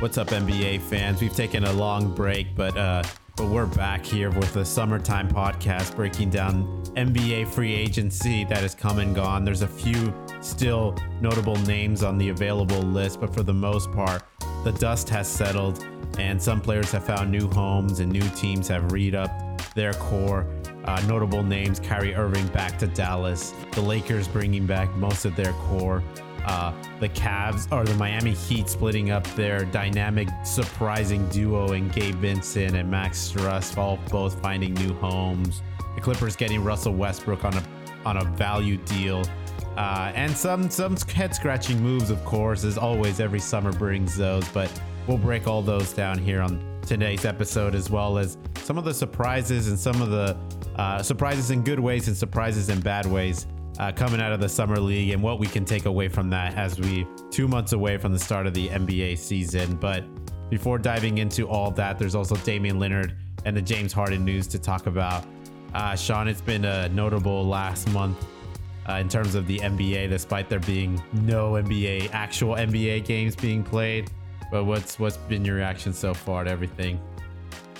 What's up, NBA fans? We've taken a long break, but uh, but we're back here with the summertime podcast, breaking down NBA free agency that has come and gone. There's a few still notable names on the available list, but for the most part, the dust has settled, and some players have found new homes, and new teams have read up their core. Uh, notable names: Kyrie Irving back to Dallas, the Lakers bringing back most of their core uh, the Cavs or the Miami Heat splitting up their dynamic, surprising duo in Gabe Vincent and Max Strus, all both finding new homes. The Clippers getting Russell Westbrook on a on a value deal. Uh, and some some head scratching moves, of course, as always. Every summer brings those, but we'll break all those down here on today's episode, as well as some of the surprises and some of the uh, surprises in good ways and surprises in bad ways uh, coming out of the summer league and what we can take away from that as we two months away from the start of the NBA season. But before diving into all that, there's also Damian Lillard and the James Harden news to talk about. Uh, Sean, it's been a notable last month uh, in terms of the NBA, despite there being no NBA actual NBA games being played. But what's what's been your reaction so far to everything?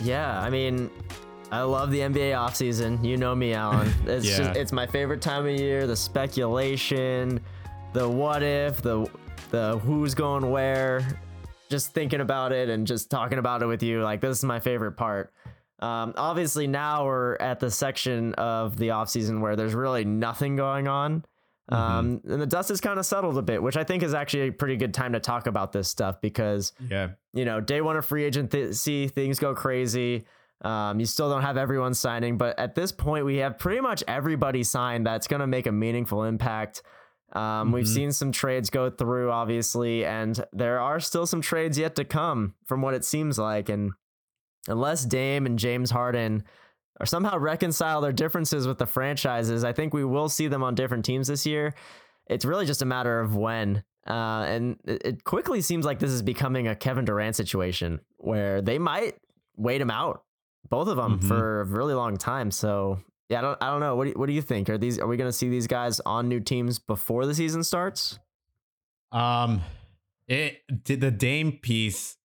Yeah, I mean, I love the NBA offseason. You know me, Alan. It's Yeah. just it's my favorite time of year. The speculation, the what if, the the who's going where. Just thinking about it and just talking about it with you, like this is my favorite part. Um, obviously, now we're at the section of the offseason where there's really nothing going on. Um, and the dust has kind of settled a bit, which I think is actually a pretty good time to talk about this stuff because Yeah. you know, day one of free agency, things go crazy. Um, you still don't have everyone signing, but at this point, we have pretty much everybody signed that's going to make a meaningful impact. Um, We've Mhm. seen some trades go through, obviously, and there are still some trades yet to come, from what it seems like. And unless Dame and James Harden or somehow reconcile their differences with the franchises, I think we will see them on different teams this year. It's really just a matter of when. Uh, and it it quickly seems like this is becoming a Kevin Durant situation where they might wait him out, both of them, Mhm. for a really long time. So yeah, I don't, I don't know. What do you, what do you think? Are these are we going to see these guys on new teams before the season starts? Um, it did the Dame piece.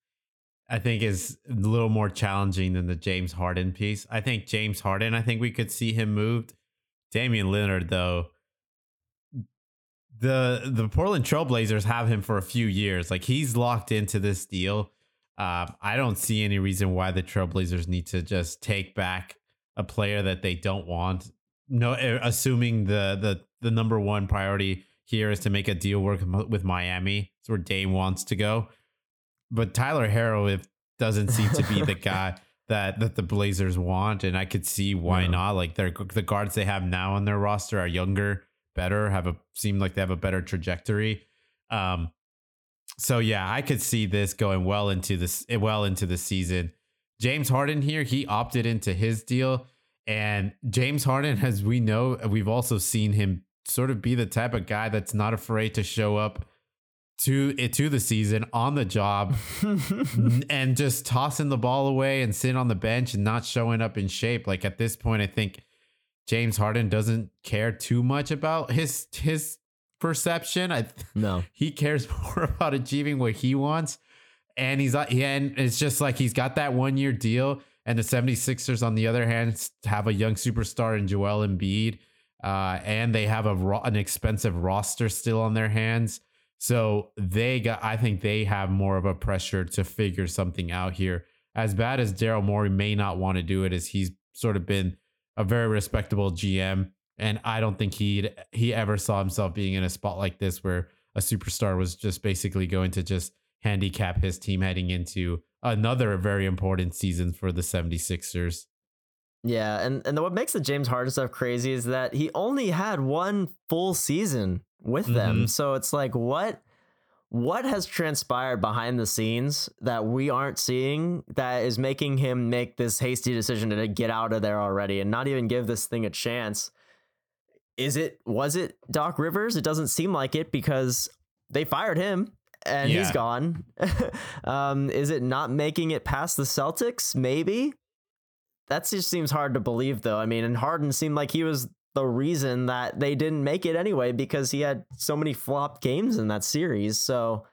I think is a little more challenging than the James Harden piece. I think James Harden. I think we could see him moved. Damian Lillard, though, the the Portland Trailblazers have him for a few years. Like he's locked into this deal. Um, I don't see any reason why the Trailblazers need to just take back a player that they don't want. No, uh, assuming the the the number one priority here is to make a deal work with Miami. It's where Dame wants to go. But Tyler Herro if, doesn't seem to be the guy that that the Blazers want, and I could see why No. not. Like they're the guards they have now on their roster are younger, better, have a seem like they have a better trajectory. Um, so yeah, I could see this going well into this eh, well into the season. James Harden here, he opted into his deal. And James Harden, as we know, we've also seen him sort of be the type of guy that's not afraid to show up to it to the season on the job and just tossing the ball away and sitting on the bench and not showing up in shape. Like at this point, I think James Harden doesn't care too much about his his perception. I no. he cares more about achieving what he wants. And he's like, yeah, and it's just like he's got that one year deal. And the 76ers, on the other hand, have a young superstar in Joel Embiid. Uh, and they have a ro- an expensive roster still on their hands. So they got, I think they have more of a pressure to figure something out here. As bad as Daryl Morey may not want to do it, as he's sort of been a very respectable GM, and I don't think he he ever saw himself being in a spot like this where a superstar was just basically going to just handicap his team heading into another very important season for the 76ers. Yeah, and and what makes the James Harden stuff crazy is that he only had one full season with them. Mhm. So it's like what what has transpired behind the scenes that we aren't seeing that is making him make this hasty decision to get out of there already and not even give this thing a chance? Is it was it Doc Rivers? It doesn't seem like it because they fired him and he's gone. um, is it not making it past the Celtics? Maybe. That just seems hard to believe, though. I mean, and Harden seemed like he was the reason that they didn't make it anyway because he had so many flopped games in that series. So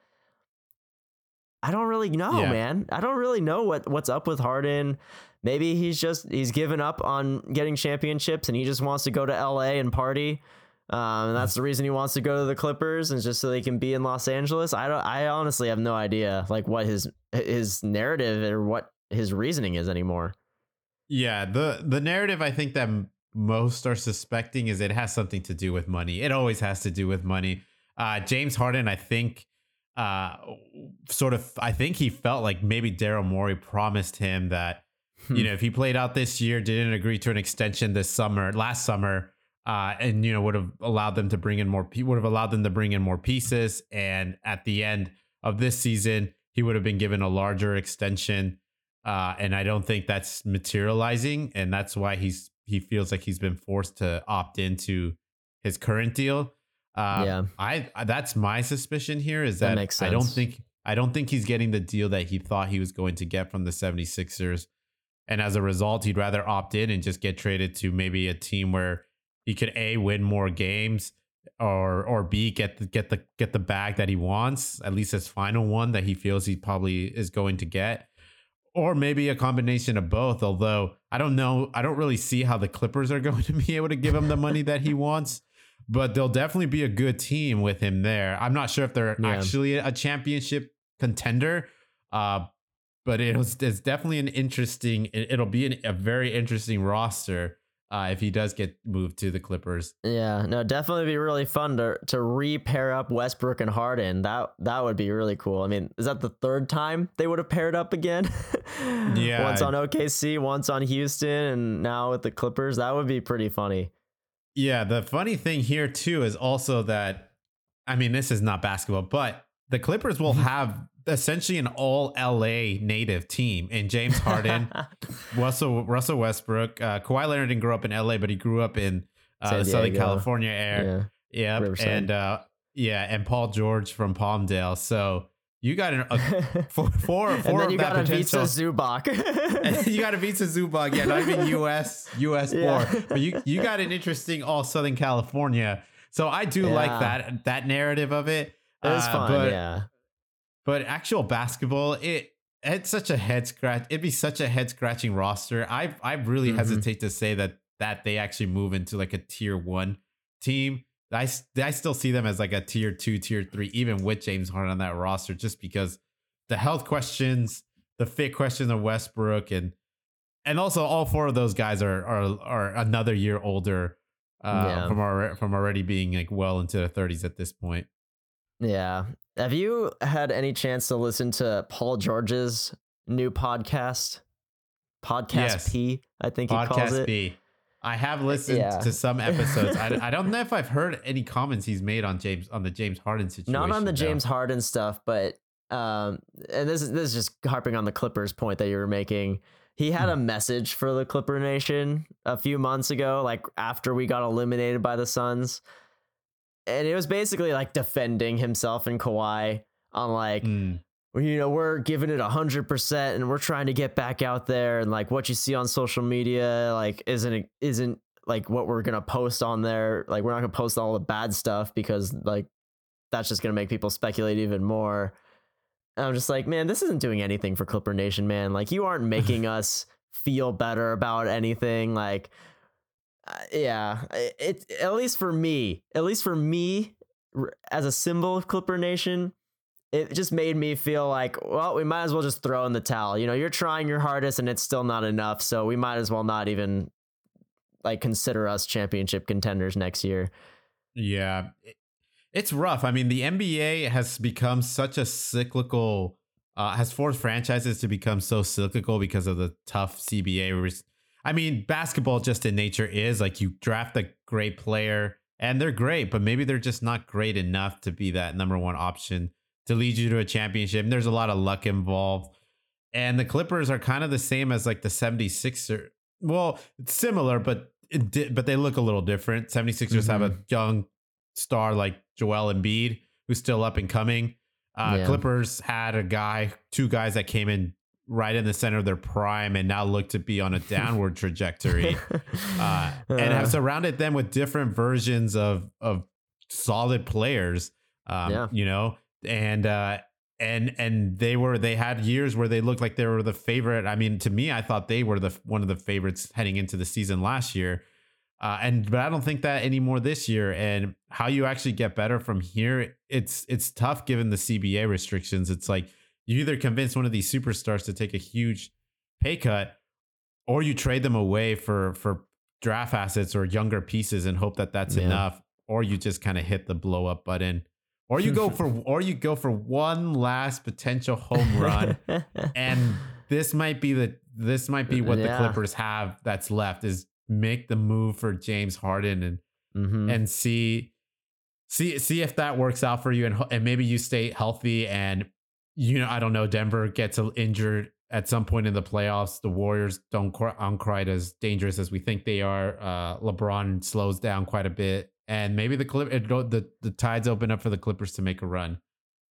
I don't really know, Yeah. man. I don't really know what what's up with Harden. Maybe he's just he's given up on getting championships and he just wants to go to LA and party. Um, and that's the reason he wants to go to the Clippers and just so they can be in Los Angeles. I don't. I honestly have no idea like what his his narrative or what his reasoning is anymore. Yeah, the the narrative I think that most are suspecting is it has something to do with money. It always has to do with money. Uh, James Harden, I think, uh, sort of, I think he felt like maybe Daryl Morey promised him that, you know, if he played out this year, didn't agree to an extension this summer, last summer, uh, and you know would have allowed them to bring in more, would have allowed them to bring in more pieces, and at the end of this season, he would have been given a larger extension. Uh, and I don't think that's materializing, and that's why he's he feels like he's been forced to opt into his current deal. Uh, Yeah. I, that's my suspicion here is That that, I don't think I don't think he's getting the deal that he thought he was going to get from the 76ers. And as a result, he'd rather opt in and just get traded to maybe a team where he could A win more games or or B get the get the get the bag that he wants, at least his final one that he feels he probably is going to get. Or maybe a combination of both, although I don't know. I don't really see how the Clippers are going to be able to give him the money that he wants but they'll definitely be a good team with him there. I'm not sure if they're Yeah. actually a championship contender, uh, but it was, it's definitely an interesting. It, it'll be an, a very interesting roster uh, if he does get moved to the Clippers. Yeah, no, definitely be really fun to to re pair up Westbrook and Harden. That that would be really cool. I mean, is that the third time they would have paired up again? Yeah. once on OKC, once on Houston, and now with the Clippers. That would be pretty funny. Yeah, the funny thing here too is also that I mean this is not basketball, but the Clippers will have essentially an all LA native team in James Harden, Russell Russell Westbrook, uh, Kawhi Leonard didn't grow up in LA, but he grew up in uh, Southern California area. yeah. Yep, and uh, yeah, and Paul George from Palmdale. So you got an, a, four, four, and four then you got a potential. Ivica Zubac. you got a Ivica Zubac. yeah, not even US US Yeah. born, but you you got an interesting all Southern California. So I do like that that narrative of it. It was Uh, fun, but, yeah. But actual basketball, it it's such a head scratch. It'd be such a head scratching roster. I I really Mhm. hesitate to say that that they actually move into like a tier one team. I I still see them as like a tier two, tier three, even with James Harden on that roster, just because the health questions, the fit question of Westbrook, and and also all four of those guys are are are another year older uh, Yeah. from our from already being like well into their thirties at this point. Yeah. Have you had any chance to listen to Paul George's new podcast? Podcast Yes. P, I think he calls Podcast it. B. I have listened Yeah. to some episodes. I, I don't know if I've heard any comments he's made on James on the James Harden situation. Not on the though. James Harden stuff, but um, and this is this is just harping on the Clippers point that you were making. He had Hmm. a message for the Clipper Nation a few months ago, like after we got eliminated by the Suns, and it was basically like defending himself and Kawhi on like Mm, you know we're giving it 100% and we're trying to get back out there and like what you see on social media like isn't isn't like what we're gonna post on there like we're not gonna post all the bad stuff because like that's just gonna make people speculate even more. And i'm just like man this isn't doing anything for clipper nation man. Like you aren't making us feel better about anything. Like uh, yeah it, it at least for me at least for me as a symbol of clipper nation it just made me feel like, well, we might as well just throw in the towel. You know, you're trying your hardest and it's still not enough, so we might as well not even like consider us championship contenders next year. yeah, It- it's rough. I mean, the NBA has become such a cyclical. Uh, has forced franchises to become so cyclical because of the tough CBA. I mean, basketball just in nature is like you draft a great player and they're great, but maybe they're just not great enough to be that number one option to lead you to a championship. And there's a lot of luck involved. And the Clippers are kind of the same as like the 76er. Well, it's similar, but it di- but they look a little different. 76ers have a young star like Joel Embiid, who's still up and coming. Uh, Yeah. Clippers had a guy, two guys that came in right in the center of their prime and now look to be on a downward trajectory uh, and have surrounded them with different versions of of solid players. Um, Yeah. You know, and uh, and and they were they had years where they looked like they were the favorite. I mean, to me, I thought they were the one of the favorites heading into the season last year. Uh, and but I don't think that anymore this year. And how you actually get better from here, it's it's tough given the CBA restrictions. It's like you either convince one of these superstars to take a huge pay cut, or you trade them away for for draft assets or younger pieces and hope that that's Yeah. enough, or you just kind of hit the blow up button, or you go for or you go for one last potential home run and this might be the this might be what the Clippers have that's left is make the move for James Harden and Mhm. and see see see if that works out for you and and maybe you stay healthy and you know I don't know Denver gets injured at some point in the playoffs the Warriors don't aren't quite as dangerous as we think they are uh LeBron slows down quite a bit and maybe the clip it, the the tides open up for the Clippers to make a run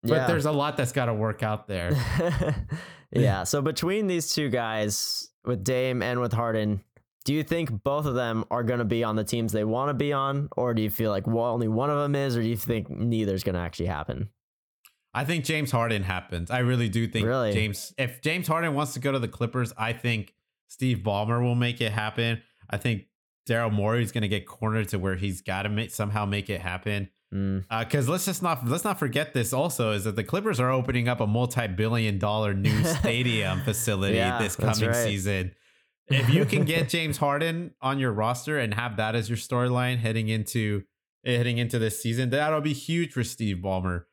but Yeah. there's a lot that's got to work out there yeah. So between these two guys, with Dame and with Harden, do you think both of them are going to be on the teams they want to be on, or do you feel like well, only one of them is, or do you think neither's going to actually happen? I think James Harden happens. I really do think Really? James. If James Harden wants to go to the Clippers, I think Steve Ballmer will make it happen. I think Daryl Morey is going to get cornered to where he's got to make somehow make it happen. Mm, Because let's just not let's not forget this. Also, is that the Clippers are opening up a multi-billion-dollar new stadium facility Yeah, this coming right. season. If you can get James Harden on your roster and have that as your storyline heading into heading into this season, that'll be huge for Steve Ballmer.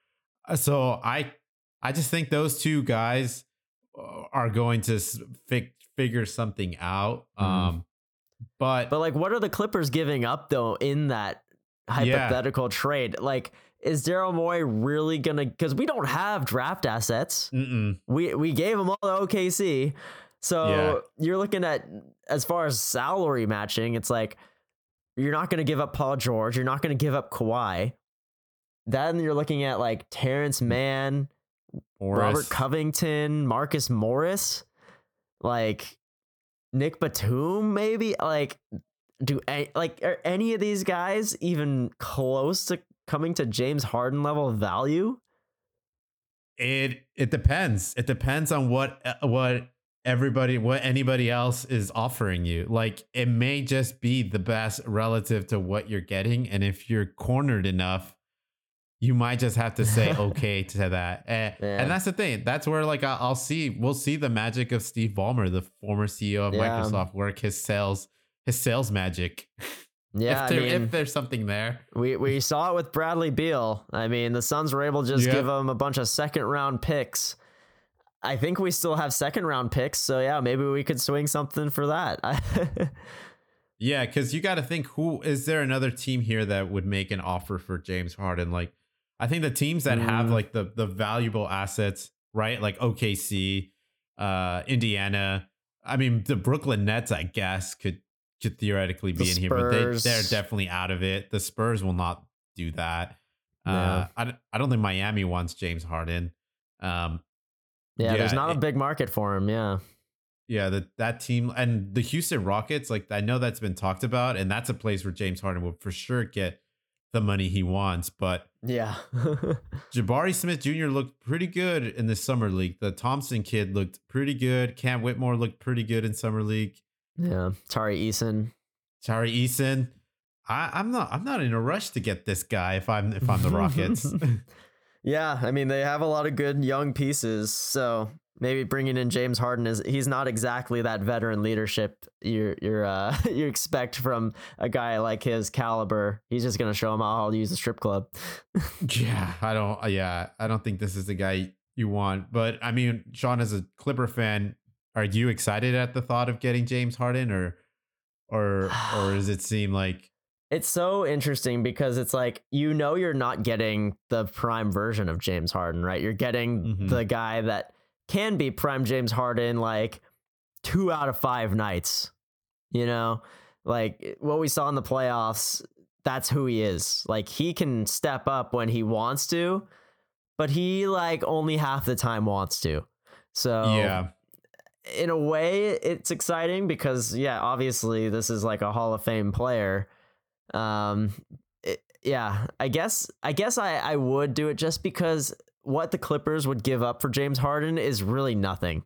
Uh, So I I just think those two guys uh, are going to fig- figure something out. Mhm. Um, but, But like, what are the Clippers giving up though in that hypothetical trade? Like, is Daryl Morey really gonna? Because we don't have draft assets. mm-mm. We we gave him all the OKC. So Yeah. you're looking at as far as salary matching, it's like you're not going to give up Paul George. You're not going to give up Kawhi. Then you're looking at like Terance Mann, Robert Covington, Marcus Morris, like Nick Batum, maybe. Like, do a- like are any of these guys even close to coming to James Harden level value? It it depends. It depends on what uh, what everybody what anybody else is offering you. Like it may just be the best relative to what you're getting, and if you're cornered enough, you might just have to say okay to that. Eh, and, Yeah. and that's the thing. That's where like I'll see we'll see the magic of Steve Ballmer, the former CEO of Yeah. Microsoft, work his sales his sales magic. Yeah, if, there, I mean, if there's something there. We we saw it with Bradley Beal. I mean, the Suns were able to just Yeah. give him a bunch of second round picks. I think we still have second round picks, so yeah, maybe we could swing something for that. Yeah, because you got to think who is there another team here that would make an offer for James Harden? Like, I think the teams that have Mm. like the the valuable assets, right? Like OKC, uh, Indiana. I mean, the Brooklyn Nets, I guess, could could theoretically be The in here, but they, they're definitely out of it. The Spurs will not do that. Uh, I don't- I don't think Miami wants James Harden. Um, yeah, there's Yeah, not a big market for him. Yeah, yeah, that that team and the Houston Rockets, like I know that's been talked about, and that's a place where James Harden will for sure get the money he wants. But yeah, Jabari Smith Jr. looked pretty good in the summer league. The Thompson kid looked pretty good. Cam Whitmore looked pretty good in summer league. yeah. Tari Eason. Tari Eason. I, I'm not. I'm not in a rush to get this guy if I'm if I'm the Rockets. Yeah, I mean they have a lot of good young pieces, so maybe bringing in James Harden is he's not exactly that veteran leadership you you're uh, you expect from a guy like his caliber. He's just gonna show him how to use the strip club. yeah, I don't. Yeah, I don't think this is the guy you want. But I mean, Sean, as a Clipper fan, are you excited at the thought of getting James Harden, or or or does it seem like It's so interesting because it's like you know you're not getting the prime version of James Harden, right? You're getting Mhm. the guy that can be prime James Harden like 2 out of 5 nights. You know, like what we saw in the playoffs, that's who he is. Like he can step up when he wants to, but he like only half the time wants to. So yeah? in a way it's exciting because yeah obviously this is like a hall of fame player um it- yeah i guess i guess i i would do it just because what the Clippers would give up for James Harden is really nothing.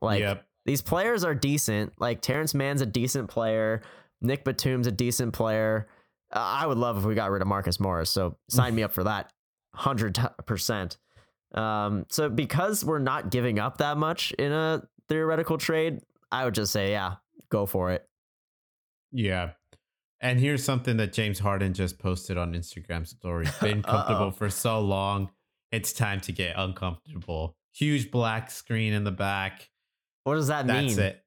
Like yep. these players are decent. Like Terance Mann's a decent player. Nick Batum's a decent player. Uh, I would love if we got rid of Marcus Morris. So sign me up for that, hundred percent. Um, so because we're not giving up that much in a theoretical trade, I would just say, yeah, go for it. Yeah. And here's something that James Harden just posted on Instagram story. Been comfortable for so long. It's time to get uncomfortable. Huge black screen in the back. What does that That's mean? That's it.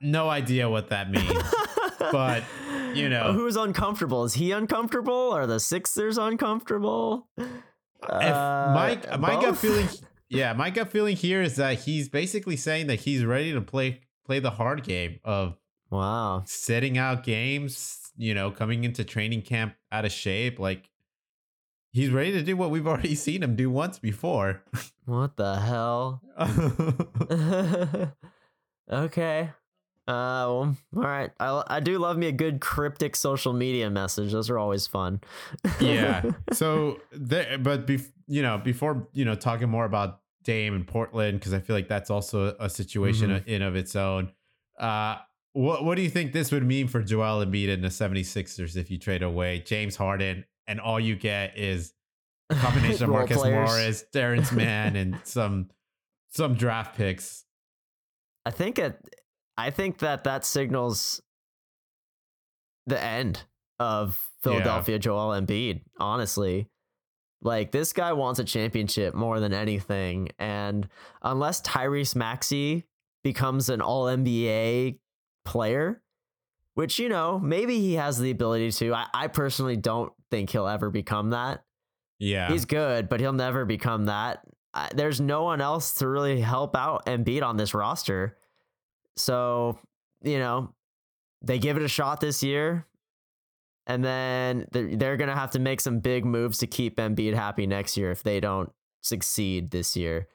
No idea what that means. but, you know. who's uncomfortable? Is he uncomfortable? Are the Sixers uncomfortable? if Uh, my my gut feeling yeah, my gut feeling here is that he's basically saying that he's ready to play play the hard game of Wow. sitting out games, you know, coming into training camp out of shape. Like he's ready to do what we've already seen him do once before. What the hell? okay. Uh, well, all right. I I do love me a good cryptic social media message. Those are always fun. yeah. So there, but bef- you know, before you know, talking more about Dame and Portland because I feel like that's also a situation Mhm. in of its own. Uh, what what do you think this would mean for Joel Embiid and the 76ers if you trade away James Harden and all you get is a combination of Marcus players. Morris, Terance Mann, and some some draft picks? I think it. I think that that signals the end of Philadelphia Joel Embiid. Honestly, like this guy wants a championship more than anything, and unless Tyrese Maxey becomes an All NBA player, which you know maybe he has the ability to. I, I personally don't think he'll ever become that. Yeah, He's good, but he'll never become that. I, there's no one else to really help out Embiid on this roster. So, you know, they give it a shot this year. And then they're, they're going to have to make some big moves to keep Embiid happy next year if they don't succeed this year.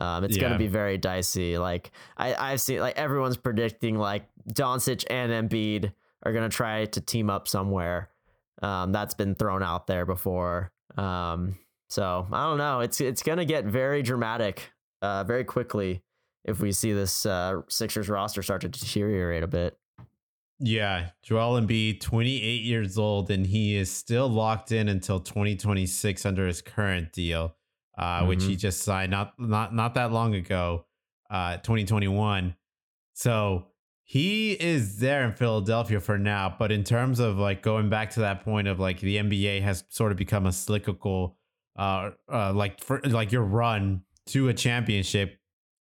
Um, it's going to be very dicey. Like I, I've seen, like everyone's predicting, like Doncic and Embiid are going to try to team up somewhere. Um, that's been thrown out there before. Um, so I don't know. It's it's going to get very dramatic, uh, very quickly if we see this uh, Sixers roster start to deteriorate a bit. Yeah, Joel Embiid, 28 years old, and he is still locked in until 2026 under his current deal, uh, which he just signed not not not that long ago, uh, 2021. So he is there in Philadelphia for now. But in terms of like going back to that point of like the NBA has sort of become a cyclical, uh, uh like for like your run to a championship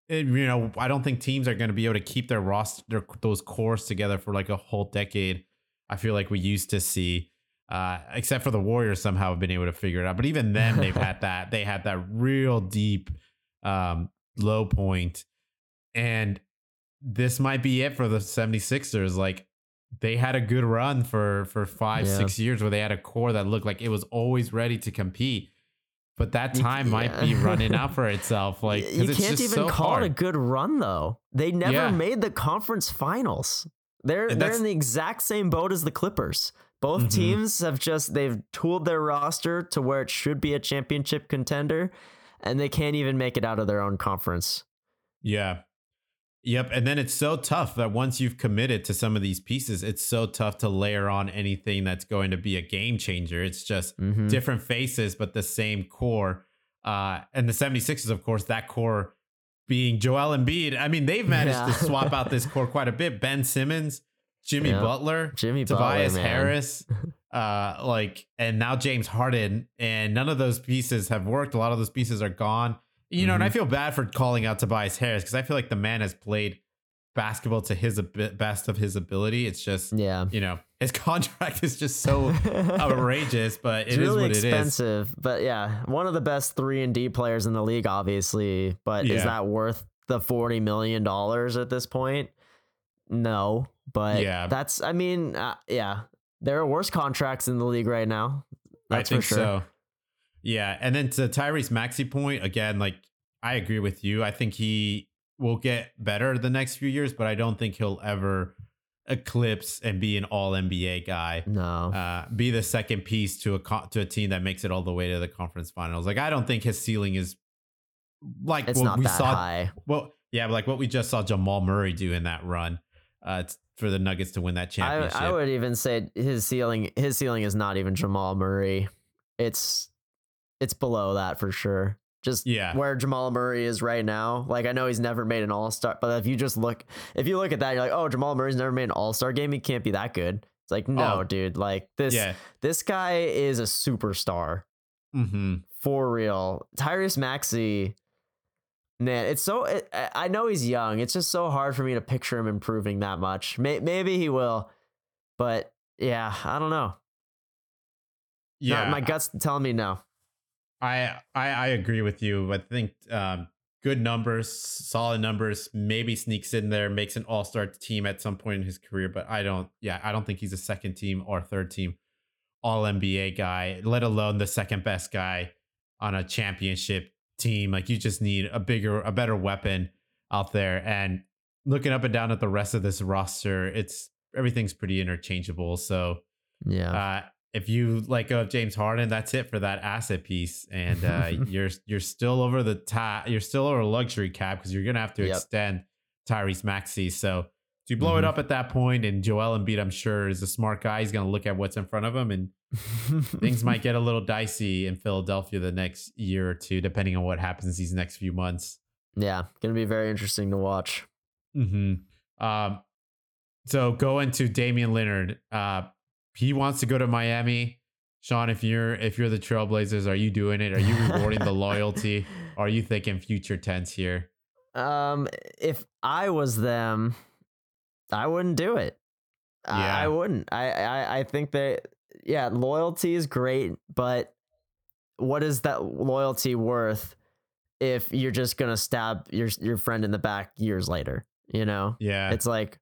it, you know, I don't think teams are going to be able to keep their roster, their, those cores together for like a whole decade. I feel like we used to see, uh, except for the Warriors somehow have been able to figure it out. But even then, they've had that. They had that real deep um, low point, and this might be it for the 76ers. Like they had a good run for for five, Yeah. six years where they had a core that looked like it was always ready to compete. But that time might be running out for itself. Like you it's can't even so call hard. it a good run though. They never Yeah. made the conference finals. They're And they're in the exact same boat as the Clippers. Both Mhm. teams have just they've tooled their roster to where it should be a championship contender, and they can't even make it out of their own conference. Yeah. Yep. And then it's so tough that once you've committed to some of these pieces, it's so tough to layer on anything that's going to be a game changer. It's just Mhm. different faces, but the same core. Uh, and the 76ers, of course, that core being Joel Embiid. I mean, they've managed Yeah. to swap out this core quite a bit. Ben Simmons, Jimmy Yeah. Butler, Jimmy Tobias Butler. Harris, uh, like, and now James Harden, and none of those pieces have worked. A lot of those pieces are gone. You know, and I Mhm. feel bad for calling out Tobias Harris because I feel like the man has played basketball to his ab- best of his ability. It's just, Yeah. you know, his contract is just so outrageous, but It's it is really what it is. expensive, but yeah, one of the best three and D players in the league, obviously. But Yeah. is that worth the forty million dollars at this point? No, but Yeah. that's. I mean, uh, yeah, there are worse contracts in the league right now. That's I think for sure. so. Yeah, and then to Tyrese Maxey point again, like I agree with you. I think he will get better the next few years, but I don't think he'll ever eclipse and be an All NBA guy. No, Uh, be the second piece to a co- to a team that makes it all the way to the conference finals. Like I don't think his ceiling is like It's what not we that saw. high. Well, yeah, like what we just saw Jamal Murray do in that run, uh, for the Nuggets to win that I, championship. I would even say his ceiling his ceiling is not even Jamal Murray. It's it's below that for sure. Just Yeah. where Jamal Murray is right now. Like I know he's never made an All Star, but if you just look, if you look at that, you're like, oh, Jamal Murray's never made an All Star game. He can't be that good. It's like, no, Oh. dude. Like this, yeah. this guy is a superstar Mm-hmm. for real. Tyrese Maxey, man, it's so. It, I know he's young. It's just so hard for me to picture him improving that much. May, maybe he will, but yeah, I don't know. Yeah. Not- my gut's telling me no. I, I I agree with you. I think um, good numbers, solid numbers, maybe sneaks in there, makes an all star team at some point in his career. But I don't. Yeah, I don't think he's a second team or third team All NBA guy, let alone the second best guy on a championship team. Like you just need a bigger, a better weapon out there. And looking up and down at the rest of this roster, it's everything's pretty interchangeable. So Yeah, uh, if you like uh, James Harden, that's it for that asset piece, and uh, you're you're still over the top. You're still over luxury cap because you're gonna have to Yep. extend Tyrese Maxey. So do you blow it Mhm. up at that point? and Joel Embiid, I'm sure, is a smart guy. He's gonna look at what's in front of him, and things might get a little dicey in Philadelphia the next year or two, depending on what happens these next few months. yeah, gonna be very interesting to watch. hmm Um, so going to Damian Lillard, uh, he wants to go to Miami. Sean, if you're if you're the Trailblazers, are you doing it? Are you rewarding the loyalty? Are you thinking future tense here? Um, if I was them, I wouldn't do it. I- Yeah. I wouldn't. I, I I think that yeah, loyalty is great, but what is that loyalty worth if you're just gonna stab your your friend in the back years later? You know, Yeah, it's like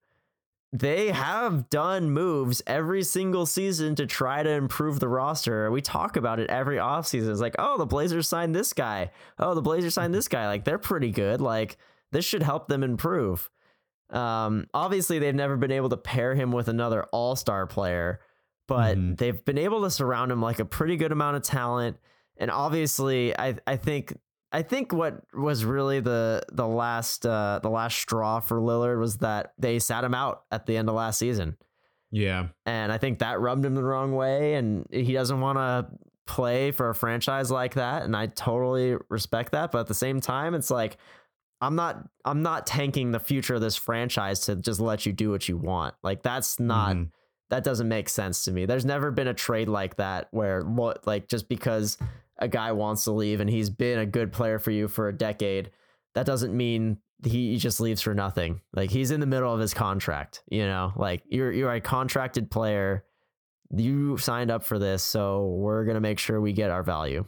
they have done moves every single season to try to improve the roster. We talk about it every offseason. It's like, oh, the Blazers signed this guy. Oh, the Blazers signed this guy. Like they're pretty good. Like this should help them improve. Um, obviously, they've never been able to pair him with another all star player, but Mhm. they've been able to surround him like a pretty good amount of talent. And obviously, I I think I think what was really the the last uh, the last straw for Lillard was that they sat him out at the end of last season, yeah, and I think that rubbed him the wrong way, and he doesn't want to play for a franchise like that, and I totally respect that. But at the same time, it's like I'm not I'm not tanking the future of this franchise to just let you do what you want. Like that's not Mhm. that doesn't make sense to me. There's never been a trade like that where like just because a guy wants to leave and he's been a good player for you for a decade, that doesn't mean he just leaves for nothing. Like he's in the middle of his contract, you know? Like you're you're a contracted player. You signed up for this, so we're to make sure we get our value.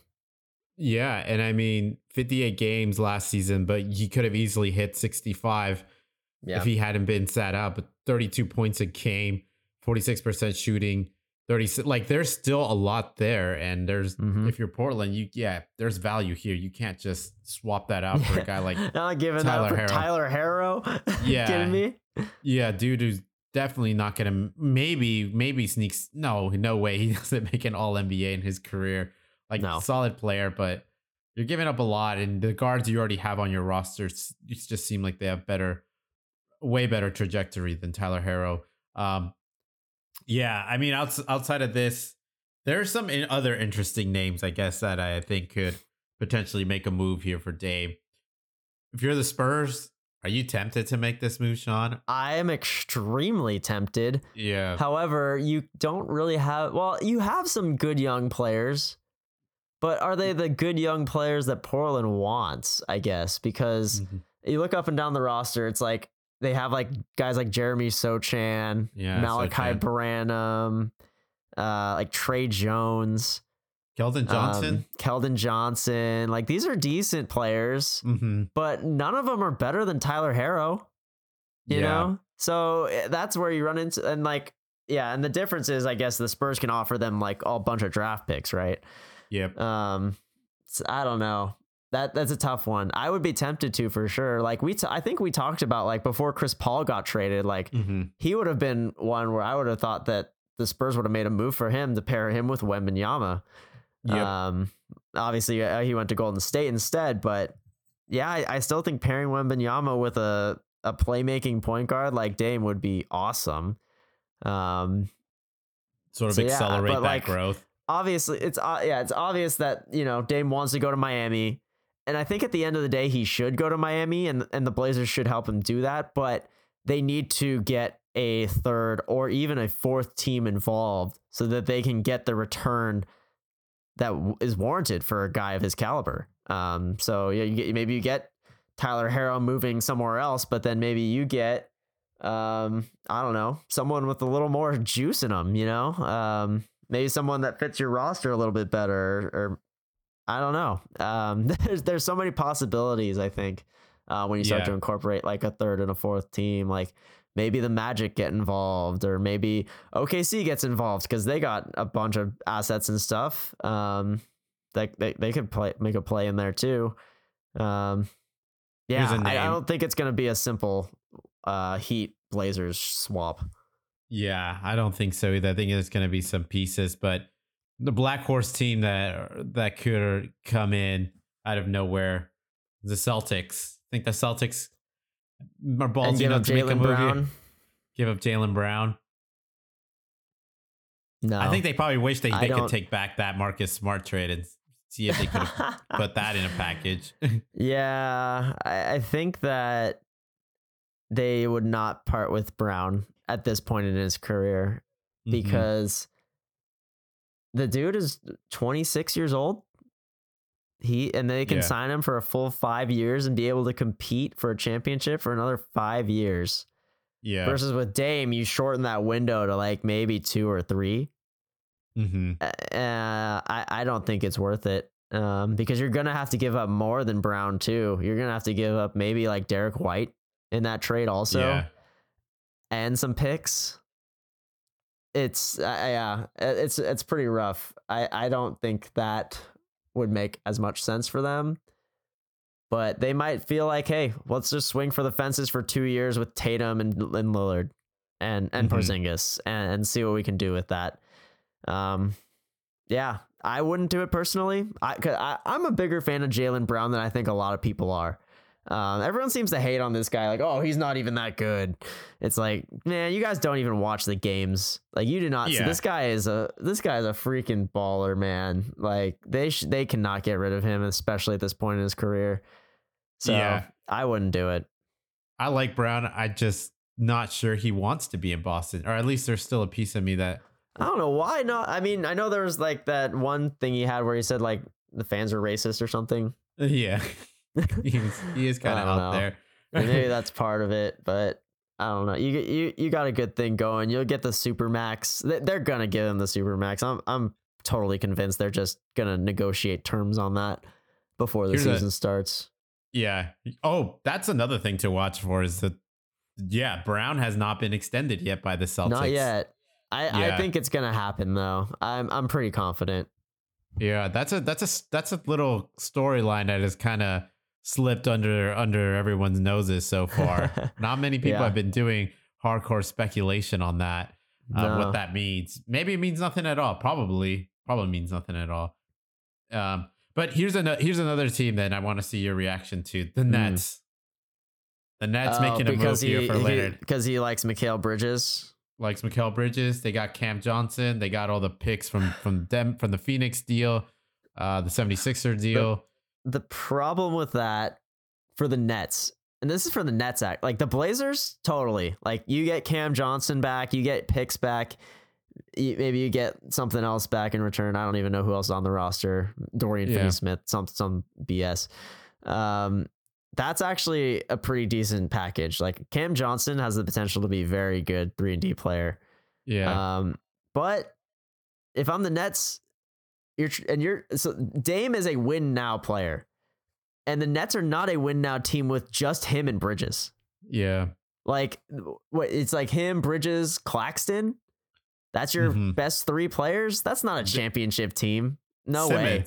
yeah. And I mean, 58 games last season, but he could have easily hit 65 Yeah. if he hadn't been sat out. But 32 points a game, 46% shooting, 30 like there's still a lot there. And there's Mhm. if you're Portland, you yeah, there's value here. You can't just swap that out for a guy like not giving Tyler that up Herro. Tyler Herro. Yeah. kidding me? yeah, dude who's definitely not gonna maybe maybe sneaks no, no way he doesn't make an all NBA in his career. Like No. solid player, but you're giving up a lot and the guards you already have on your roster it just seem like they have better way better trajectory than Tyler Herro. Um yeah, I mean outs- outside of this there are some in- other interesting names I guess that I think could potentially make a move here for Dame. If you're the Spurs, are you tempted to make this move, Sean? I am extremely tempted. Yeah. However, you don't really have well, you have some good young players, but are they the good young players that Portland wants, I guess? Because Mhm. you look up and down the roster, it's like they have like guys like Jeremy Sochan, Yeah, Malaki Sochan. Branham, uh, like Tre Jones, Keldon Johnson. um, Keldon Johnson. Like these are decent players, mm-hmm. but none of them are better than Tyler Herro you Yeah. know so eh, that's where you run into and like yeah and the difference is i guess the spurs can offer them like a bunch of draft picks right Yep. um I don't know that that's a tough one i would be tempted to for sure like we t- i think we talked about like before chris paul got traded like Mm-hmm. he would have been one where i would have thought that the spurs would have made a move for him to pair him with Wembanyama. Yep. um obviously uh, he went to golden state instead but yeah, I, I still think pairing Wembanyama with a a playmaking point guard like Dame would be awesome. Um, Sort of So, accelerate but, that like, growth. obviously it's uh, yeah it's obvious that you know Dame wants to go to Miami and I think at the end of the day he should go to Miami and and the Blazers should help him do that but they need to get a third or even a fourth team involved so that they can get the return that is warranted for a guy of his caliber. Um so yeah you get, maybe you get Tyler Herro moving somewhere else but then maybe you get um I don't know someone with a little more juice in them you know? Um maybe someone that fits your roster a little bit better or I don't know. Um, there's there's so many possibilities. I think uh, when you start Yeah. to incorporate like a third and a fourth team, like maybe the Magic get involved, or maybe OKC gets involved because they got a bunch of assets and stuff. Um, that they, they could play make a play in there too. Um, yeah, I, name. don't think it's gonna be a simple uh, Heat Blazers swap. Yeah, I don't think so either. I think it's going to be some pieces, but the Black Horse team that that could come in out of nowhere, the Celtics. I think the Celtics are ballsy enough to make a Jaylen move. here. Brown. Give up Jaylen Brown. No, I think they probably wish they, they could take back that Marcus Smart trade and see if they could put that in a package. Yeah, I, I think that they would not part with Brown at this point in his career Mhm. because the dude is 26 years old. He and they can Yeah. sign him for a full five years and be able to compete for a championship for another five years. yeah. Versus with Dame, you shorten that window to like maybe two or three. mm-hmm. Uh, I I don't think it's worth it. Um, because you're gonna have to give up more than Brown too. You're gonna have to give up maybe like Derrick White in that trade also, yeah. and some picks. It's uh, yeah, it's it's pretty rough. I I don't think that would make as much sense for them. But they might feel like, hey, let's just swing for the fences for two years with Tatum and, and Lillard and and Mhm. Porzingis and, and see what we can do with that. Um, yeah, I wouldn't do it personally. I, I I'm a bigger fan of Jaylen Brown than I think a lot of people are. Um, everyone seems to hate on this guy, like, oh, he's not even that good. It's like, man, you guys don't even watch the games. Like, you do not. see Yeah. this guy is a this guy is a freaking baller, man. Like, they sh- they cannot get rid of him, especially at this point in his career. So Yeah. I wouldn't do it. I like Brown. I just not sure he wants to be in Boston, or at least there's still a piece of me that I don't know why not. I mean, I know there was like that one thing he had where he said like the fans are racist or something. yeah, he is, he is kind of out know. there. Maybe that's part of it, but I don't know. You you you got a good thing going. You'll get the super max. They- They're gonna give him the super max. I'm I'm totally convinced they're just gonna negotiate terms on that before the Here's a- season starts. Yeah. Oh, that's another thing to watch for is that yeah, Brown has not been extended yet by the Celtics. Not yet. I, I think it's gonna happen though. I'm I'm pretty confident. Yeah, that's a that's a that's a little storyline that is kind of slipped under under everyone's noses so far. Not many people Yeah. have been doing hardcore speculation on that. Uh, No. What that means? Maybe it means nothing at all. Probably probably means nothing at all. Um, but here's another here's another team that I want to see your reaction to: the Nets. The Nets Oh, making a move because here he, for Leonard. because he likes Mikal Bridges. likes Mikal Bridges. They got Cam Johnson. They got all the picks from from them from the Phoenix deal, uh, the 76er deal. The problem with that for the Nets, and this is for the Nets act, like the Blazers, totally. Like you get Cam Johnson back, you get picks back, you, maybe you get something else back in return. I don't even know who else is on the roster. Dorian Yeah. Finney-Smith, some some BS. Um, that's actually a pretty decent package. Like Cam Johnson has the potential to be a very good three and D player. yeah, Um, but if I'm the Nets, you're and you're so Dame is a win now player, and the Nets are not a win now team with just him and Bridges. yeah, Like what? It's like him, Bridges, Claxton. That's your Mhm. best three players. That's not a championship team. No way.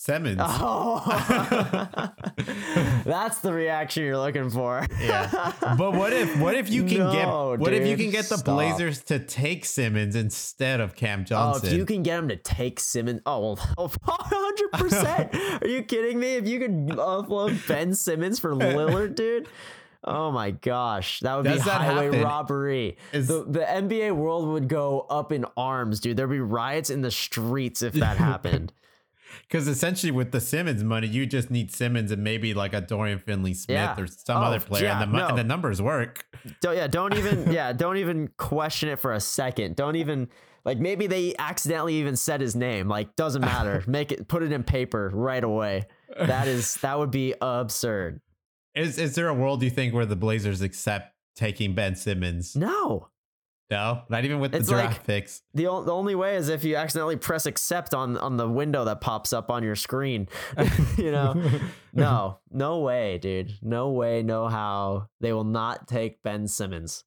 Simmons. Oh, that's the reaction you're looking for. Yeah. But what if what if you can No, get what if you can get the stop. Blazers to take Simmons instead of Cam Johnson? Oh, if you can get him to take Simmons, oh, well, 100%. Are you kidding me? If you could offload Ben Simmons for Lillard, dude. Oh my gosh, that would Does be that highway happen? robbery. Is- the, the NBA world would go up in arms, dude. There'd be riots in the streets if that happened. Because essentially, with the Simmons money, you just need Simmons and maybe like a Dorian Finney-Smith Yeah. or some Oh, other player, yeah, and, the, no. and the numbers work. Don't yeah, don't even yeah, don't even question it for a second. Don't even like maybe they accidentally even said his name. Like doesn't matter. Make it put it in paper right away. That is that would be absurd. Is is there a world you think where the Blazers accept taking Ben Simmons? No. No, not even with the It's draft like- picks. The, o- the only way is if you accidentally press accept on on the window that pops up on your screen. you know. No. No way, dude. No way, no how. They will not take Ben Simmons.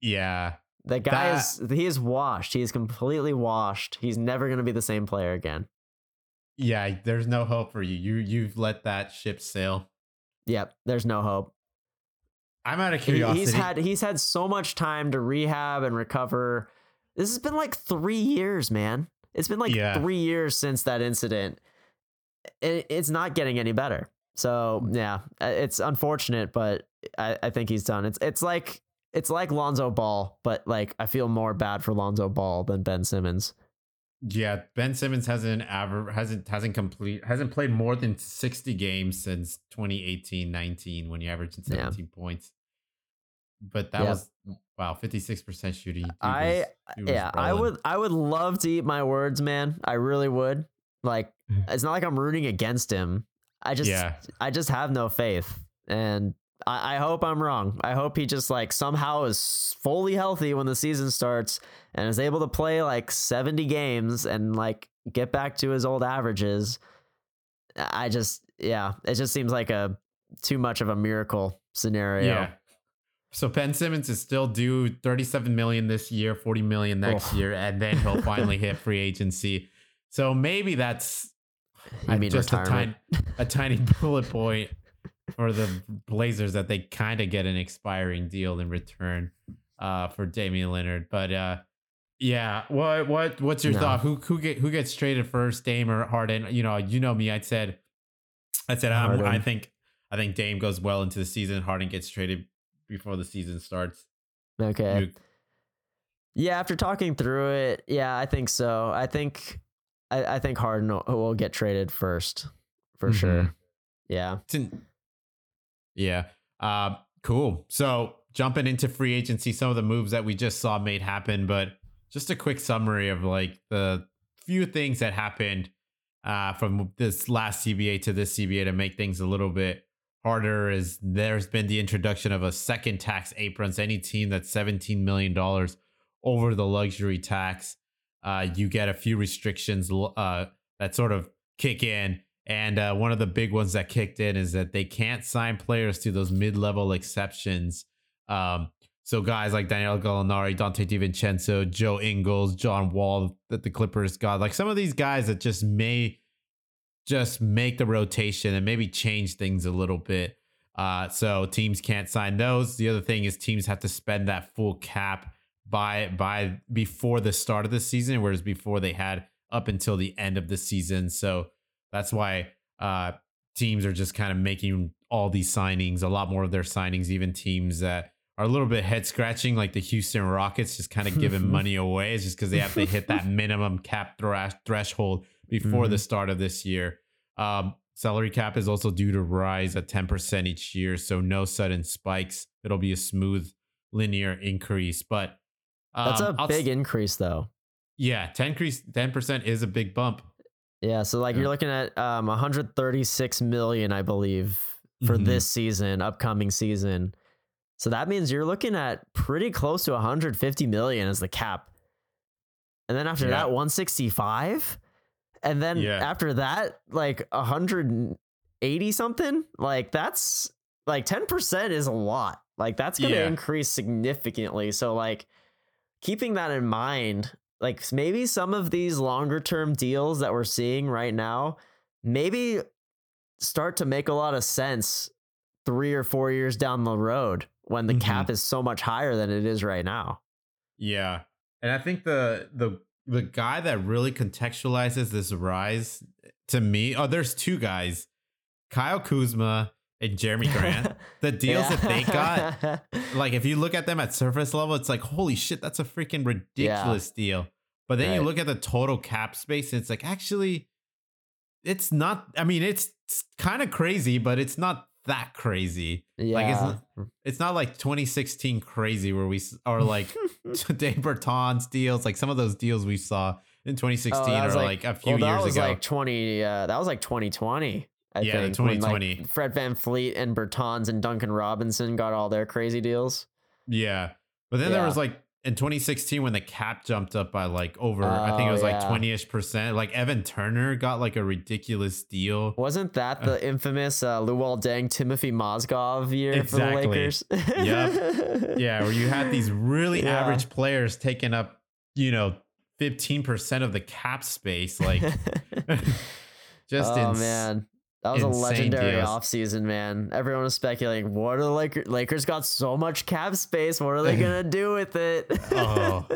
Yeah, The guy That- is he is washed. He is completely washed. He's never going to be the same player again. yeah. There's no hope for you. You you've let that ship sail. Yep, there's no hope. I'm out of curiosity. he's had he's had so much time to rehab and recover. This has been like three years, man. It's been like Yeah. three years since that incident. It, it's not getting any better. So yeah, uh, it's unfortunate, but I, I think he's done. It's it's like it's like Lonzo Ball, but like I feel more bad for Lonzo Ball than Ben Simmons. Yeah, Ben Simmons hasn't ever hasn't hasn't complete hasn't played more than 60 games since 2018-19 when he averaged Yeah. 17 points. But that Yep. was wow, 56% shooting. Dude I- was- yeah, I would I would love to eat my words, man. I really would. Like it's not like I'm rooting against him. I just Yeah. I just have no faith. And I, I hope I'm wrong. I hope he just like somehow is fully healthy when the season starts and is able to play like 70 games and like get back to his old averages. I just yeah, it just seems like a too much of a miracle scenario. Yeah. So Ben Simmons is still due 37 million this year, 40 million next year, and then he'll finally hit free agency. So maybe that's uh, mean just a tiny, a tiny bullet point for the Blazers that they kind of get an expiring deal in return uh, for Damian Lillard. But uh, yeah, what what what's your No. thought? Who who get who gets traded first, Dame or Harden? You know, you know me. I said, I said um, I think I think Dame goes well into the season. Harden gets traded before the season starts. Okay. You- Yeah, after talking through it, yeah, I think so. I think I, I think Harden will, will get traded first for Mhm. sure. Yeah. It's in- yeah. Uh, cool. So jumping into free agency, some of the moves that we just saw made happen, but just a quick summary of like the few things that happened uh, from this last CBA to this CBA to make things a little bit harder is there's been the introduction of a second tax aprons. Any team that's $17 million over the luxury tax, uh, you get a few restrictions uh, that sort of kick in. And uh, one of the big ones that kicked in is that they can't sign players to those mid-level exceptions. Um, so guys like Danilo Gallinari, Donte DiVincenzo, Joe Ingles, John Wall that the Clippers got, like some of these guys that just may just make the rotation and maybe change things a little bit. Uh, so teams can't sign those. The other thing is teams have to spend that full cap by by before the start of the season, whereas before they had up until the end of the season. So that's why uh, teams are just kind of making all these signings, a lot more of their signings, even teams that are a little bit head scratching, like the Houston Rockets, just kind of giving money away. It's just because they have to hit that minimum cap thrash- threshold before the start of this year. Um, salary cap is also due to rise at 10% each year, so no sudden spikes. It'll be a smooth, linear increase. But um, That's a I'll- big increase though. yeah, 10 increase 10% is a big bump. Yeah, so like Yeah. you're looking at um 136 million, I believe, for Mhm. this season, upcoming season. So that means you're looking at pretty close to 150 million as the cap. And then after Yeah. that, 165. And then Yeah. after that, like 180 something. Like that's like 10% is a lot. Like that's gonna Yeah. increase significantly. So like keeping that in mind, like maybe some of these longer term deals that we're seeing right now, maybe start to make a lot of sense three or four years down the road when the Mhm. cap is so much higher than it is right now. Yeah. And I think the the the guy that really contextualizes this rise to me, oh, there's two guys, Kyle Kuzma and Jerami Grant. the deals that they got, like if you look at them at surface level, it's like, holy shit, that's a freaking ridiculous deal. But then you look at the total cap space, and it's like actually, it's not. I mean, it's, kind of crazy, but it's not that crazy. yeah. Like it's it's not like 2016 crazy where we or like Dave Bertans deals, like some of those deals we saw in 2016 Oh, or was like, a few well, years was ago. like 20 uh, that was like 2020 I Yeah, the think when, like, 2020. Fred VanVleet and Bertans and Duncan Robinson got all their crazy deals. yeah, but then there was like in 2016 when the cap jumped up by like over, I think it Oh, was like yeah. 20 ish percent. Like Evan Turner got like a ridiculous deal. Wasn't that the infamous uh, Luol Deng Timofey Mozgov year Exactly. for the Lakers? Yep. Yeah, where you had these really Yeah. average players taking up, you know, 15% of the cap space. Like just oh ins- man. That was a legendary deals. offseason, man. Everyone was speculating, what are the Lakers? Lakers got so much cap space. What are they going to do with it? Oh,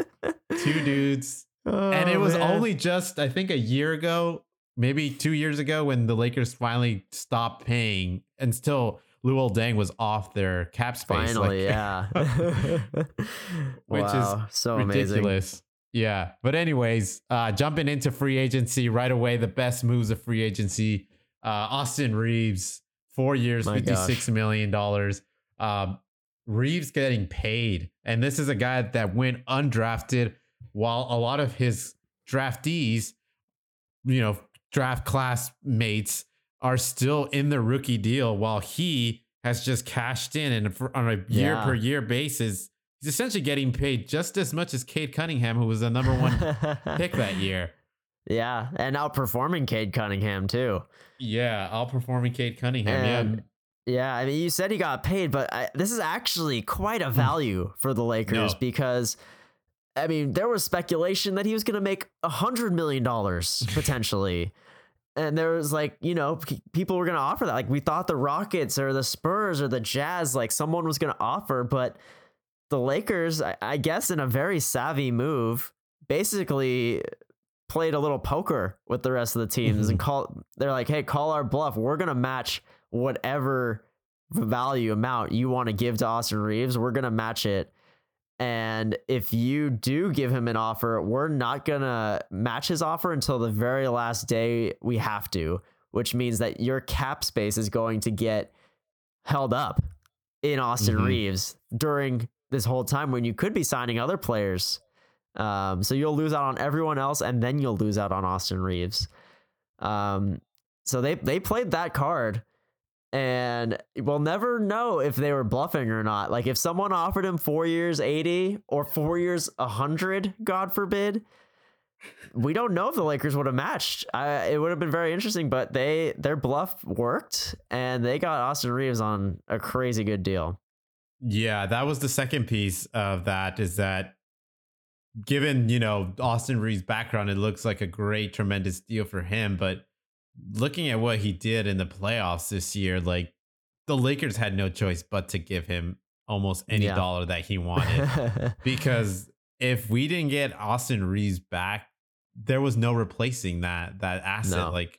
two dudes. and it Oh, was man. only just I think a year ago, maybe two years ago, when the Lakers finally stopped paying, and still Luol Deng was off their cap space. Finally, like, yeah. Which is Wow, so amazing. ridiculous. Yeah, but anyways, uh, jumping into free agency right away, the best moves of free agency. Uh, Austin Reaves, four years, My fifty-six gosh. million dollars. Um, Reaves getting paid, and this is a guy that went undrafted, while a lot of his draftees, you know, draft class mates are still in the rookie deal, while he has just cashed in and for, on a year Yeah. per year basis, he's essentially getting paid just as much as Cade Cunningham, who was the number one pick that year. Yeah, and outperforming Cade Cunningham too. Yeah, outperforming Cade Cunningham. And yeah, I mean, you said he got paid, but I, this is actually quite a mm. value for the Lakers No. because, I mean, there was speculation that he was going to make a hundred million dollars potentially. And there was like, you know, people were going to offer that. Like, we thought the Rockets or the Spurs or the Jazz, like, someone was going to offer, but the Lakers, I, I guess, in a very savvy move, basically played a little poker with the rest of the teams and call they're like hey call our bluff. We're gonna match whatever value amount you want to give to austin reaves. We're gonna match it. And if you do give him an offer we're not gonna match his offer until the very last day we have to which means that your cap space is going to get held up in austin Mhm. reaves during this whole time when you could be signing other players um, so you'll lose out on everyone else, and then you'll lose out on Austin Reaves. Um, so they they played that card, and we'll never know if they were bluffing or not. Like if someone offered him four years eighty or four years hundred, God forbid, we don't know if the Lakers would have matched. I, it would have been very interesting, but they their bluff worked, and they got Austin Reaves on a crazy good deal. Yeah, that was the second piece of that is that given, you know, Austin Reaves' background, it looks like a great, tremendous deal for him. But looking at what he did in the playoffs this year, like the Lakers had no choice but to give him almost any Yeah. dollar that he wanted. because if we didn't get Austin Reaves back, there was no replacing that that asset. No. Like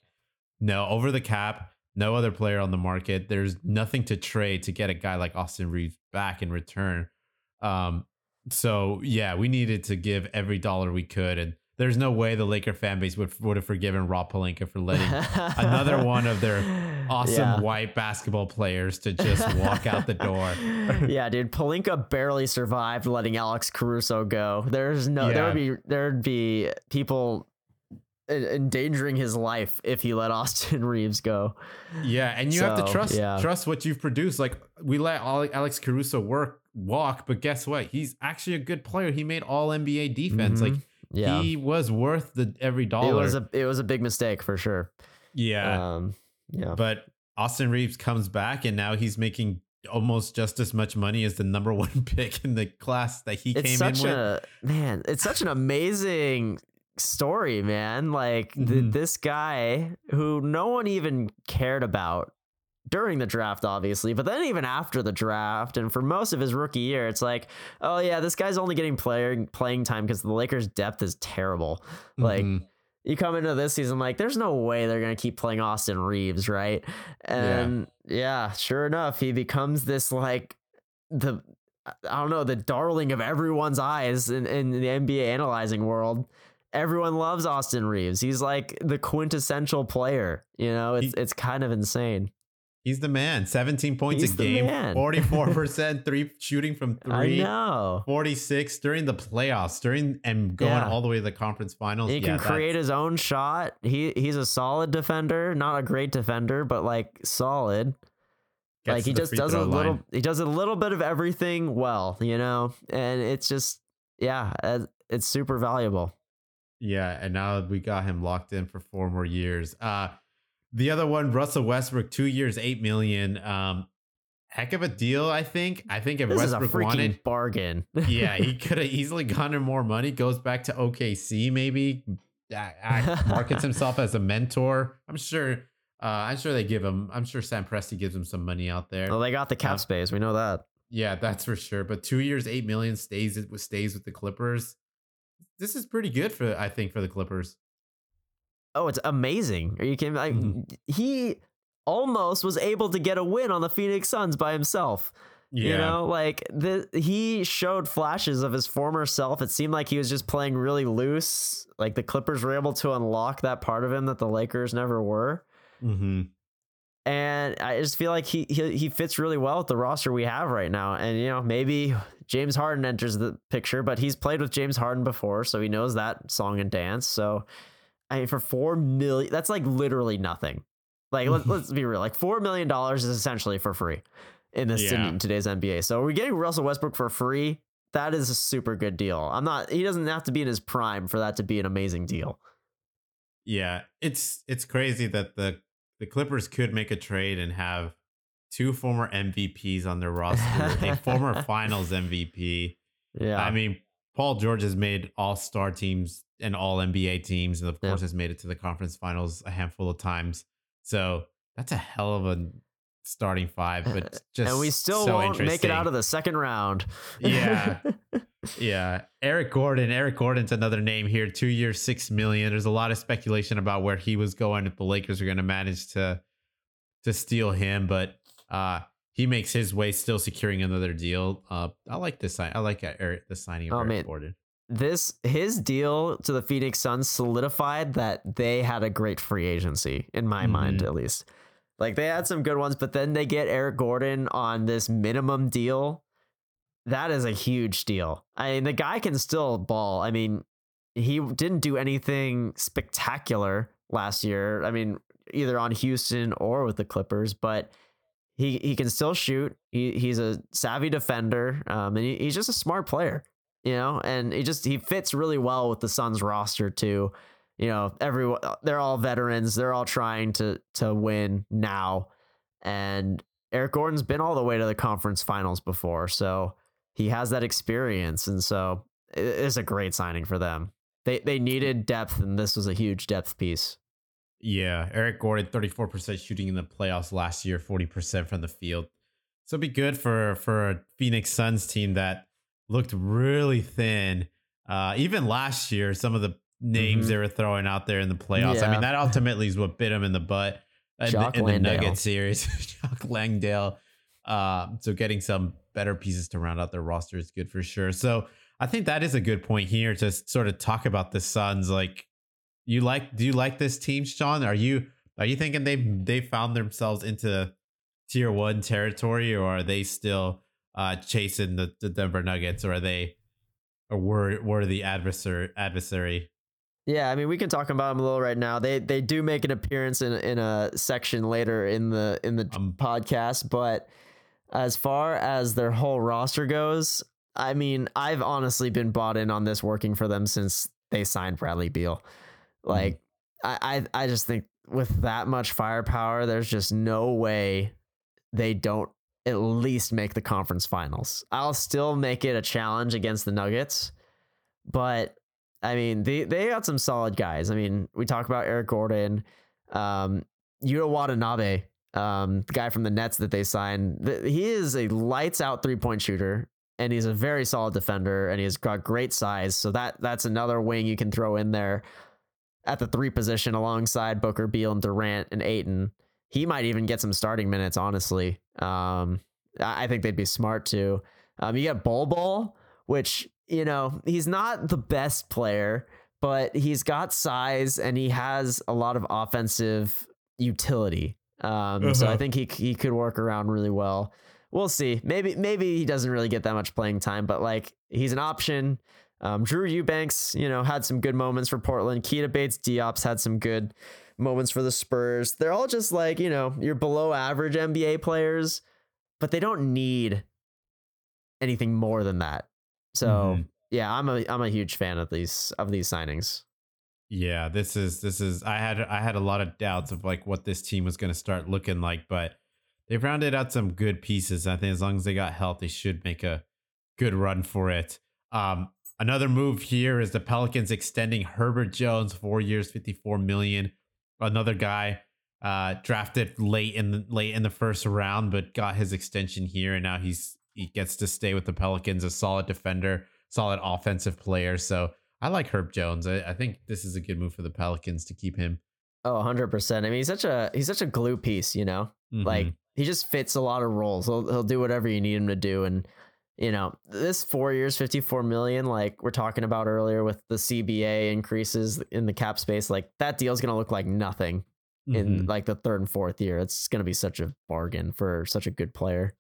no over the cap, no other player on the market. There's nothing to trade to get a guy like Austin Reaves back in return. Um, so yeah, we needed to give every dollar we could, and there's no way the Laker fan base would would have forgiven Rob Pelinka for letting another one of their awesome Yeah. white basketball players to just walk out the door. yeah, dude, Pelinka barely survived letting Alex Caruso go. There's no, there would be, there'd be people endangering his life if he let Austin Reaves go. Yeah, and you have to trust yeah. trust what you've produced. Like we let Alex Caruso work walk, but guess what? He's actually a good player. He made All NBA defense. Mhm. Like Yeah, he was worth the every dollar. it was a, it was a big mistake for sure. yeah, Um, yeah, but Austin Reaves comes back, and now he's making almost just as much money as the number one pick in the class that he it's came such in with. man. It's such an amazing story, man. Like th- Mhm. this guy who no one even cared about during the draft, obviously, but then even after the draft and for most of his rookie year, it's like, oh yeah, this guy's only getting playing playing time because the Lakers' depth is terrible. Like Mhm. you come into this season like there's no way they're gonna keep playing Austin Reaves, right? And yeah, sure enough, he becomes this like the I don't know, the darling of everyone's eyes in, in the NBA analyzing world. Everyone loves Austin Reaves. He's like the quintessential player. You know, it's He- it's kind of insane. He's the man. 17 points He's a game, man. 44% three shooting from three. I know. 46 during the playoffs, during and going Yeah. all the way to the conference finals. He Yeah, can create his own shot. He he's a solid defender, not a great defender, but like solid. like he just does a line. little he does a little bit of everything well you know and it's just yeah uh, it's super valuable Yeah, and now we got him locked in for four more years. Uh the other one, Russell Westbrook, two years, eight million. Um, heck of a deal, I think. I think if this Westbrook wanted, bargain yeah, he could have easily gotten more money. Goes back to OKC, maybe uh, uh, markets himself as a mentor. I'm sure. Uh, I'm sure they give him. I'm sure Sam Presti gives him some money out there. well they got the cap Uh, space we know that Yeah, that's for sure. But two years, eight million stays with stays with the Clippers. This is pretty good for I think for the Clippers. Oh it's amazing are you kidding like Mhm. he almost was able to get a win on the phoenix suns by himself Yeah, You know, like the he showed flashes of his former self. It seemed like he was just playing really loose. Like the Clippers were able to unlock that part of him that the Lakers never were. hmm And I just feel like he he, he fits really well with the roster we have right now. And you know, maybe James Harden enters the picture, but he's played with James Harden before, so he knows that song and dance. So I mean, for four million, that's like literally nothing. Like let, let's be real, like four million dollars is essentially for free in this Yeah. in today's NBA. So we're we getting Russell Westbrook for free? That is a super good deal. I'm not. He doesn't have to be in his prime for that to be an amazing deal. Yeah, it's it's crazy that the the Clippers could make a trade and have two former MVPs on their roster, a former Finals MVP. Yeah, I mean, Paul George has made All Star teams and All NBA teams, and of Yeah. course has made it to the conference finals a handful of times. So that's a hell of a starting five. But just and we still so won't make it out of the second round. Yeah. Yeah, Eric Gordon. Eric Gordon's another name here. Two years, six million. There's a lot of speculation about where he was going. If the Lakers are going to manage to to steal him, but uh he makes his way, still securing another deal. Uh, I like this sign. I like Eric the signing of Oh, Eric man. Gordon. this his deal to the Phoenix Suns solidified that they had a great free agency in my mind Mhm. at least. Like they had some good ones, but then they get Eric Gordon on this minimum deal. That is a huge deal. I mean, the guy can still ball. I mean, he didn't do anything spectacular last year. I mean, either on Houston or with the Clippers, but he he can still shoot. He he's a savvy defender, um, and he, he's just a smart player you know, and he just he fits really well with the Suns roster too. You know, everyone they're all veterans. They're all trying to to win now, and Eric Gordon's been all the way to the conference finals before, so he has that experience, and so it's a great signing for them. They they needed depth, and this was a huge depth piece. Yeah, Eric Gordon, 34% shooting in the playoffs last year, 40% from the field. So it'd be good for for a Phoenix Suns team that looked really thin. Uh, even last year, some of the names Mhm. they were throwing out there in the playoffs. I mean, that ultimately is what bit them in the butt in, the, Jock in the. Nugget series. Jock Landale. Uh, so getting some better pieces to round out their roster is good for sure. So I think that is a good point here to sort of talk about the Suns. Like, you like? Do you like this team, Sean? Are you are you thinking they they found themselves into tier one territory, or are they still uh, chasing the, the Denver Nuggets, or are they or were were the adversary adversary? Yeah, I mean, we can talk about them a little right now. They they do make an appearance in in a section later in the in the Um, podcast, but as far as their whole roster goes, I mean, I've honestly been bought in on this working for them since they signed Bradley Beal. Like, I, I I just think with that much firepower, there's just no way they don't at least make the conference finals. I'll still make it a challenge against the Nuggets, but I mean, they they got some solid guys. I mean, we talk about Eric Gordon, um, Yuta Watanabe, um, the guy from the Nets that they signed. th- He is a lights out three point shooter, and he's a very solid defender, and he's got great size. So that that's another wing you can throw in there at the three position alongside Booker, Beal, and Durant and Ayton. He might even get some starting minutes. Honestly, um, I think they'd be smart to. Um, you got Bol Bol, which you know he's not the best player, but he's got size and he has a lot of offensive utility. Um, so I Uh-huh. think he he could work around really well. We'll see. Maybe maybe he doesn't really get that much playing time, but like he's an option. Um, Drew Eubanks, you know, had some good moments for Portland. Keita Bates Diop's had some good moments for the Spurs. They're all just like, you know, you're below average NBA players, but they don't need anything more than that. So Mhm. yeah, I'm a I'm a huge fan of these of these signings. Yeah, this is this is I had I had a lot of doubts of like what this team was going to start looking like, but they've rounded out some good pieces. I think as long as they got health, they should make a good run for it. Um, another move here is the Pelicans extending Herbert Jones four years, fifty four million. Another guy uh, drafted late in the late in the first round, but got his extension here, and now he's he gets to stay with the Pelicans. A solid defender, solid offensive player. So I like Herb Jones. I, I think this is a good move for the Pelicans to keep him. Oh, 100%. I mean, he's such a he's such a glue piece, you know? Like Mhm. he just fits a lot of roles. He'll he'll do whatever you need him to do and you know, this 4 years 54 million like we're talking about earlier with the CBA increases in the cap space, like that deal's going to look like nothing in Mhm. like the third and fourth year. It's going to be such a bargain for such a good player.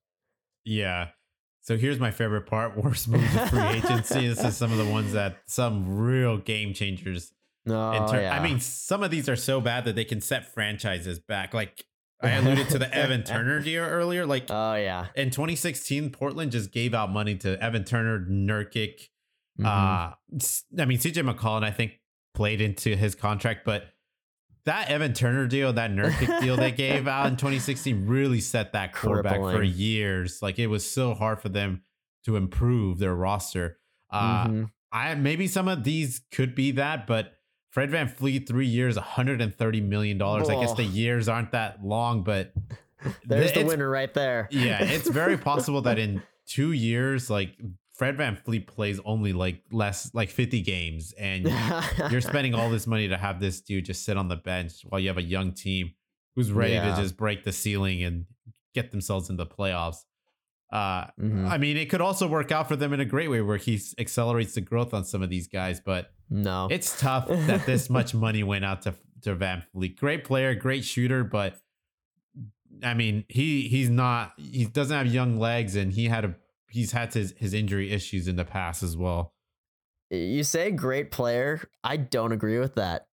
yeah. So here's my favorite part: worst moves of free agency. this is some of the ones that some real game changers. In ter- Oh, yeah. I mean, some of these are so bad that they can set franchises back. Like I alluded to the Evan Turner deal earlier. Like Oh yeah. in 2016, Portland just gave out money to Evan Turner, Nurkic, Mhm. Uh, I mean, CJ McCollum, I think, played into his contract, but that Evan Turner deal, that Nurkic deal they gave out in 2016 really set that core back for years. Like it was so hard for them to improve their roster. Uh, Mhm. I maybe some of these could be that, but Fred VanVleet, three years, 130 million dollars. I guess Oh. the years aren't that long, but There's the winner right there. yeah, it's very possible that in two years, like Fred VanVleet plays only like less, like 50 games, and you're spending all this money to have this dude just sit on the bench while you have a young team who's ready Yeah. to just break the ceiling and get themselves into the playoffs. Uh, Mhm. I mean, it could also work out for them in a great way where he accelerates the growth on some of these guys, but No. it's tough that this much money went out to to VanVleet. Great player, great shooter, but I mean, he he's not he doesn't have young legs and he had a he's had his his injury issues in the past as well. You say great player. I don't agree with that.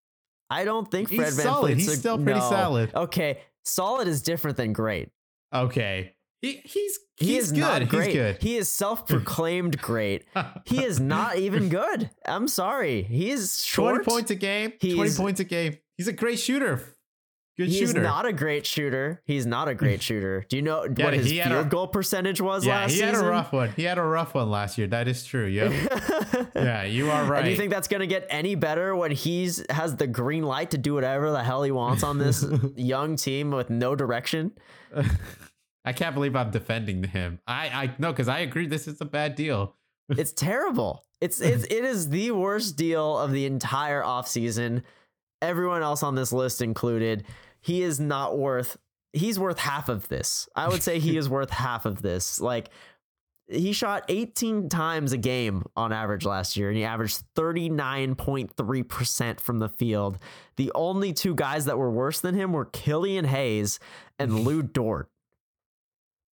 I don't think He's Fred Van solid. Fleet's He's a- still pretty no. solid. Okay, solid is different than great. Okay. He he's He he's is good. not great. He's good. He is self-proclaimed great. He is not even good. I'm sorry. He is short. 20 points a game. 20 He's- points a game. He's a great shooter. Good He's shooter. not a great shooter. He's not a great shooter. Do you know Yeah, what his field a- goal percentage was yeah, last he season? had a rough one. He had a rough one last year. That is true. Yep. yeah, you are right. And you think that's gonna get any better when he's has the green light to do whatever the hell he wants on this young team with no direction? I can't believe I'm defending him. I I no, because I agree this is a bad deal. It's terrible. It's it's it is the worst deal of the entire offseason. Everyone else on this list included. He is not worth he's worth half of this. I would say he is worth half of this. Like he shot 18 times a game on average last year and he averaged 39.3% from the field. The only two guys that were worse than him were Killian Hayes and Lu Dort.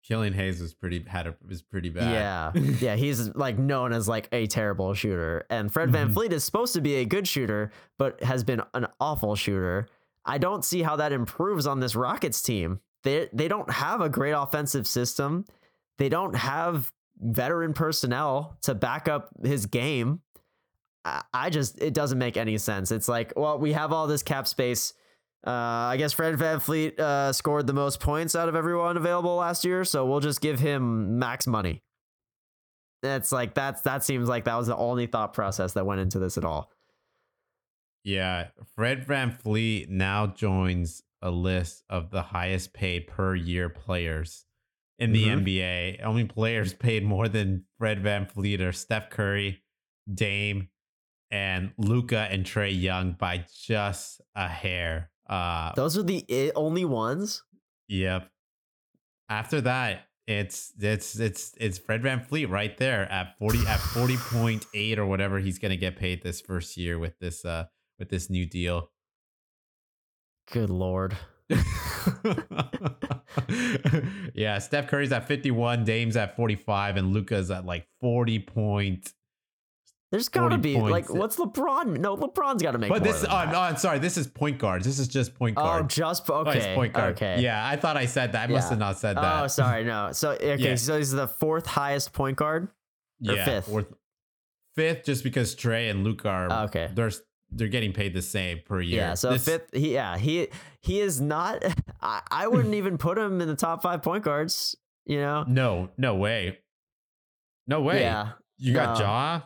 Killian Hayes was pretty had a was pretty bad. Yeah. Yeah, he's like known as like a terrible shooter. And Fred Van Mhm. Fleet is supposed to be a good shooter, but has been an awful shooter. I don't see how that improves on this Rockets team. They they don't have a great offensive system. They don't have veteran personnel to back up his game. I, I just it doesn't make any sense. It's like, well, we have all this cap space. Uh, I guess Fred VanVleet uh, scored the most points out of everyone available last year, so we'll just give him max money. It's like that's that seems like that was the only thought process that went into this at all. Yeah, Fred VanVleet now joins a list of the highest paid per year players in the Mhm. NBA. Only players paid more than Fred VanVleet are Steph Curry, Dame, and Luka and Trae Young by just a hair. Uh, Those are the i- only ones. Yep. After that, it's it's it's it's Fred VanVleet right there at 40 at 40.8 or whatever he's going to get paid this first year with this uh with this new deal. Good lord. yeah, Steph Curry's at 51, Dame's at 45 and Luka's at like 40 point. There's gotta 40 be like, what's LeBron? No, LeBron's got to make. But this oh, no, I'm sorry, this is point guards. This is just point Oh, guards. just Oh, okay. point guard. Okay. Yeah, I thought I said that. I must have not said that. Oh, sorry. No. So okay. Yeah. So he's the fourth highest point guard. or fifth? fourth, fifth, just because Trae and Luke are oh, Okay. They're they're getting paid the same per year. Yeah. So This- fifth. He, yeah. He he is not. I, I wouldn't even put him in the top five point guards. You know. No, no way. No way. Yeah. You got no. Ja,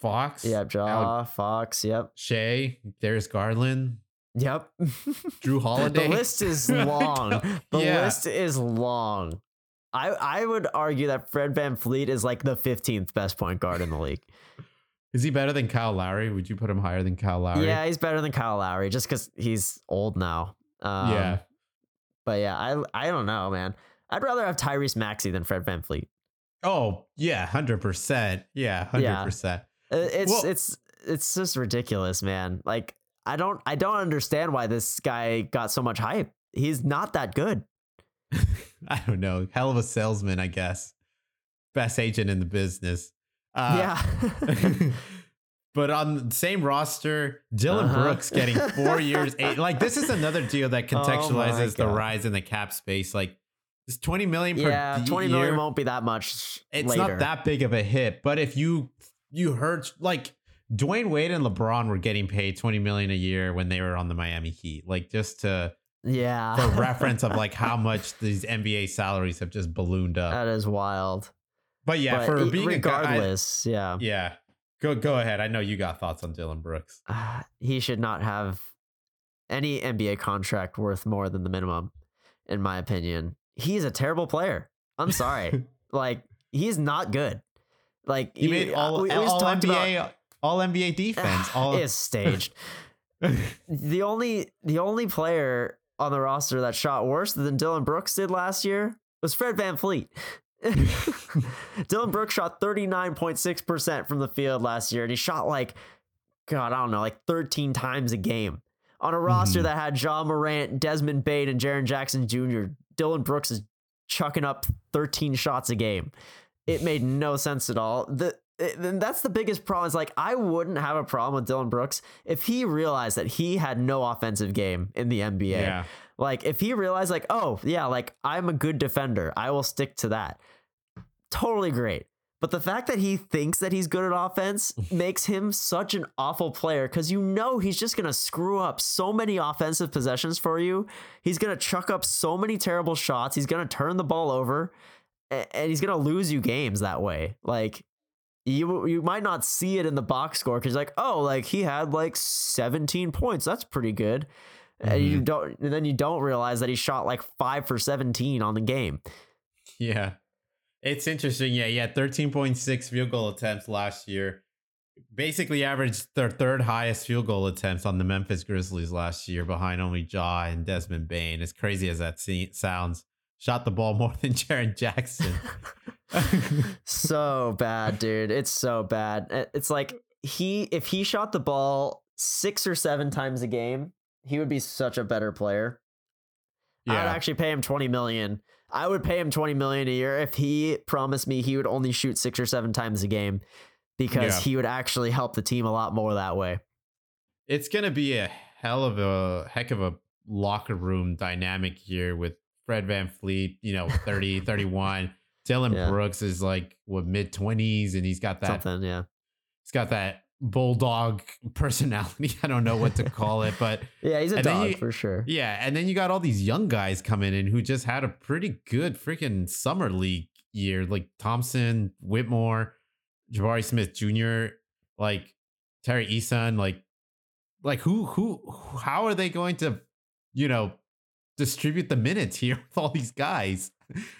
Fox, Yep. Ja. Fox. Yep. Shai, Darius Garland, Yep. Jrue Holiday. The list is long. The Yeah. list is long. I I would argue that Fred VanVleet is like the 15th best point guard in the league. Is he better than Kyle Lowry? Would you put him higher than Kyle Lowry? Yeah, he's better than Kyle Lowry just because he's old now. Um, yeah. But yeah, I I don't know, man. I'd rather have Tyrese Maxey than Fred VanVleet. Oh, yeah, hundred percent. Yeah, hundred Yeah. percent. Uh, It's Well- it's it's just ridiculous, man. Like I don't I don't understand why this guy got so much hype. He's not that good. I don't know. Hell of a salesman, I guess. Best agent in the business. Uh, yeah. but on the same roster, Dillon Uh-huh. Brooks getting four years, eight. Like this is another deal that Oh contextualizes the rise in the cap space. Like it's twenty million per yeah, d- 20 year. million won't be that much It's later. not that big of a hit, but if you you heard like Dwyane Wade and LeBron were getting paid twenty million a year when they were on the Miami Heat, like just to yeah. for reference of like how much these NBA salaries have just ballooned up. that is wild. But yeah, But for being a guy, regardless, yeah. yeah. Go go ahead. I know you got thoughts on Dillon Brooks. uh, he should not have any NBA contract worth more than the minimum, in my opinion. He's a terrible player. I'm sorry. like he's not good. Like He made all, we- we all talked about- NBA all NBA defense. All is staged. the only the only player on the roster that shot worse than Dillon Brooks did last year was Fred VanVleet. Dillon Brooks shot 39.6% from the field last year, and he shot like, God, I don't know, like 13 times a game. On a roster Mhm. that had John Morant, Desmond Bane, and Jaren Jackson Jr., Dillon Brooks is chucking up 13 shots a game. It made no sense at all. The it- that's the biggest problem. Is like I wouldn't have a problem with Dillon Brooks if he realized that he had no offensive game in the NBA. yeah. Like if he realized like, oh yeah, like I'm a good defender, I will stick to that. Totally great. But the fact that he thinks that he's good at offense makes him such an awful player because you know he's just gonna screw up so many offensive possessions for you. He's gonna chuck up so many terrible shots. He's gonna turn the ball over, and he's gonna lose you games that way. Like you you might not see it in the box score because like oh like he had like 17 points that's pretty good and you mm-hmm. don't and then you don't realize that he shot like five for 17 on the game Yeah. It's interesting. Yeah, yeah. 13.6 field goal attempts last year. Basically averaged their third highest field goal attempts on the Memphis Grizzlies last year behind only Ja and Desmond Bane. As crazy as that sounds. Shot the ball more than Jaren Jackson. so bad dude it's so bad it's like he if he shot the ball six or seven times a game he would be such a better player i'd actually pay him 20 million i would pay him 20 million a year if he promised me he would only shoot six or seven times a game because Yeah. he would actually help the team a lot more that way it's gonna be a hell of a heck of a locker room dynamic here with Fred VanVleet, you know, 30, 31. Dillon Yeah. Brooks is like what mid 20s and he's got that something yeah he's got that bulldog personality. I don't know what to call it, but yeah he's a dog you- for sure yeah, and then you got all these young guys coming in who just had a pretty good freaking summer league year, like Thompson, Whitmore, Jabari Smith Jr., like Tari Eason, like like who who how are they going to, you know, distribute the minutes here with all these guys?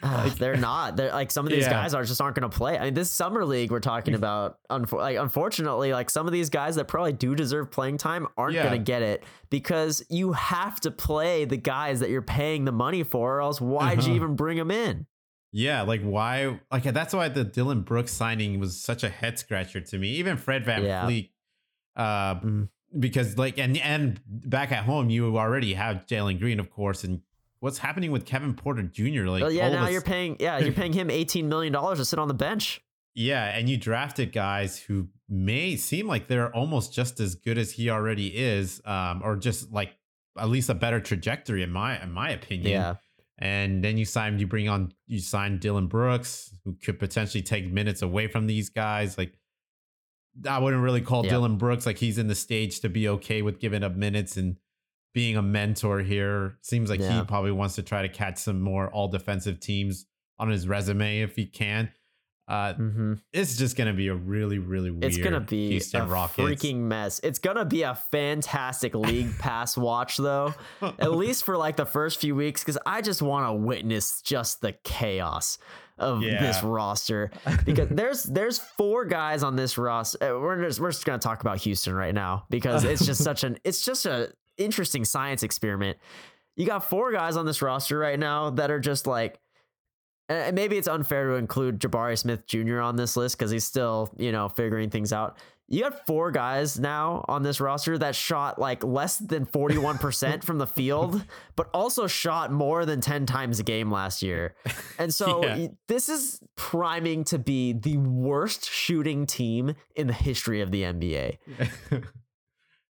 Uh, Like- they're not. They're like some of these Yeah. guys are just aren't going to play. I mean, this summer league we're talking about. Unfor- like, unfortunately, like some of these guys that probably do deserve playing time aren't Yeah. going to get it because you have to play the guys that you're paying the money for, or else why'd you Uh-huh. even bring them in? Yeah, like why? Like that's why the Dillon Brooks signing was such a head scratcher to me. Even Fred Van Yeah. Uh, Mm. because like and and back at home you already have Jalen Green, of course, and what's happening with Kevin Porter Jr. Like, Well, yeah, now you're paying. Yeah, you're paying him eighteen million dollars to sit on the bench. yeah, and you drafted guys who may seem like they're almost just as good as he already is, um, or just like at least a better trajectory in my in my opinion. Yeah, And then you sign, you bring on, you sign Dillon Brooks, who could potentially take minutes away from these guys. Like, I wouldn't really call Yeah. Dillon Brooks like he's in the stage to be okay with giving up minutes and being a mentor here. Seems like Yeah. he probably wants to try to catch some more all defensive teams on his resume if he can. Uh, hmm it's just gonna be a really, really weird. it's gonna be Houston a Rockets. freaking mess. It's gonna be a fantastic league pass watch though. at least for like the first few weeks because i just want to witness just the chaos of this roster because there's there's four guys on this roster we're just we're just gonna talk about houston right now because it's just such an it's just a interesting science experiment you got four guys on this roster right now that are just like and maybe it's unfair to include Jabari Smith Jr. on this list because he's still, you know, figuring things out. You got four guys now on this roster that shot like less than 41% from the field, but also shot more than 10 times a game last year. And so Yeah. this is priming to be the worst shooting team in the history of the NBA.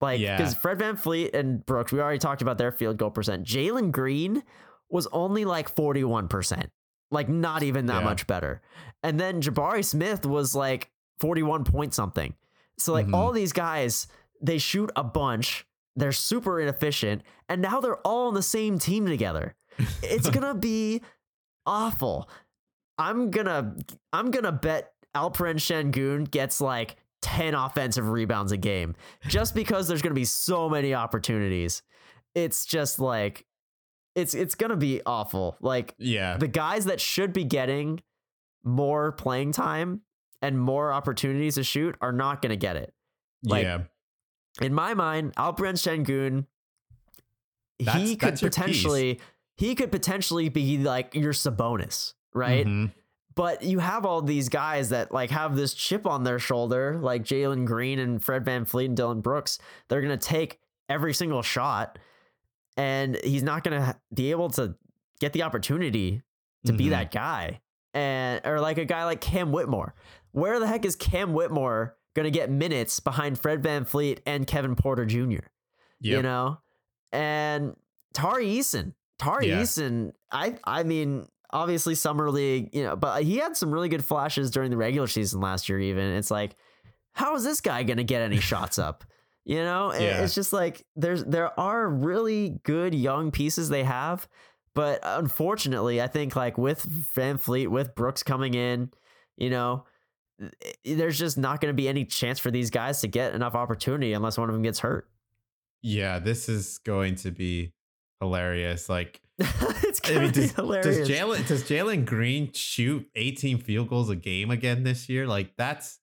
Like, Yeah. because Fred VanVleet and Brooks, we already talked about their field goal percent. Jalen Green was only like 41%, like not even that Yeah. much better. And then Jabari Smith was like 41 point something. So, like, Mhm. all these guys, they shoot a bunch, they're super inefficient, and now they're all on the same team together. It's gonna be awful. I'm gonna I'm gonna bet Alperen Sengun gets like 10 offensive rebounds a game just because there's gonna be so many opportunities. It's just like it's it's gonna be awful. Like yeah. the guys that should be getting more playing time and more opportunities to shoot are not gonna get it. like, yeah. In my mind, Alperen Sengun, That's- he could your piece. potentially he could potentially be like your Sabonis, right? Mhm. But you have all these guys that like have this chip on their shoulder, like Jalen Green and Fred VanVleet and Dillon Brooks. They're gonna take every single shot, and he's not gonna be able to get the opportunity to be Mhm. that guy. And or like a guy like Cam Whitmore. Where the heck is Cam Whitmore gonna get minutes behind Fred VanVleet and Kevin Porter Jr.? You know? And Tari Eason. Tari Yeah. Eason, I I mean, obviously summer league, you know, but he had some really good flashes during the regular season last year, even. It's like, how is this guy gonna get any shots up? You know? Yeah. It's just like there's there are really good young pieces they have. But unfortunately, I think like with VanVleet, with Brooks coming in, you know, there's just not going to be any chance for these guys to get enough opportunity unless one of them gets hurt. Yeah, this is going to be hilarious. Like, it's I going mean, be does, hilarious. does Jalen does Jalen Green shoot 18 field goals a game again this year? Like, that's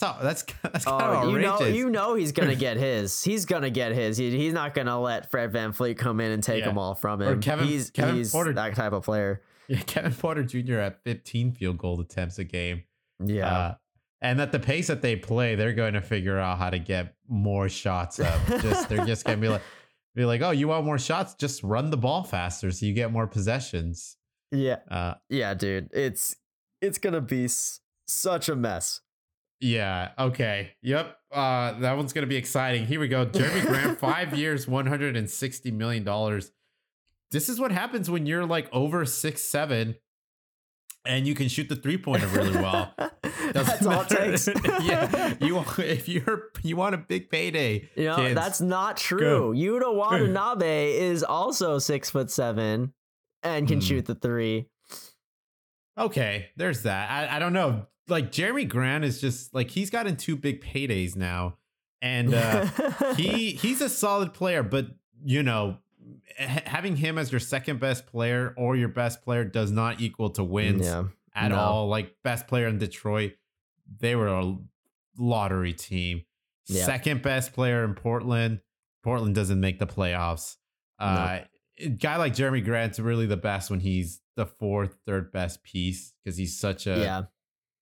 that's that's, that's kind of Oh, you know, you know he's gonna get his. He's gonna get his. He, he's not gonna let Fred VanVleet come in and take Yeah. them all from Or him. Kevin- he's Kevin he's Porter- that type of player. yeah, Kevin Porter Jr. at 15 field goal attempts a game. Yeah, Uh, and at the pace that they play, they're going to figure out how to get more shots up. just they're just going to be like, be like, oh, you want more shots? Just run the ball faster so you get more possessions. yeah, Uh, yeah, dude. It's it's gonna be s- such a mess. yeah. Okay. Yep. Uh, that one's to be exciting. Here we go. Jerami Grant, five years, one hundred and sixty million dollars. This is what happens when you're like over six seven, and you can shoot the three pointer really well. That's all it takes. yeah, you if you're you want a big payday. You know, kids. that's not true. Yuta Watanabe is also six foot seven and can Hmm. shoot the three. okay. There's that. I, I don't know. Like Jerami Grant is just like he's gotten two big paydays now, and uh, he he's a solid player, but you know, having him as your second best player or your best player does not equal to wins yeah. at no. all. Like best player in Detroit, they were a lottery team. Yeah. Second best player in Portland. Portland doesn't make the playoffs. Uh, a guy like Jerami Grant's really the best when he's the fourth, third best piece because he's such a yeah.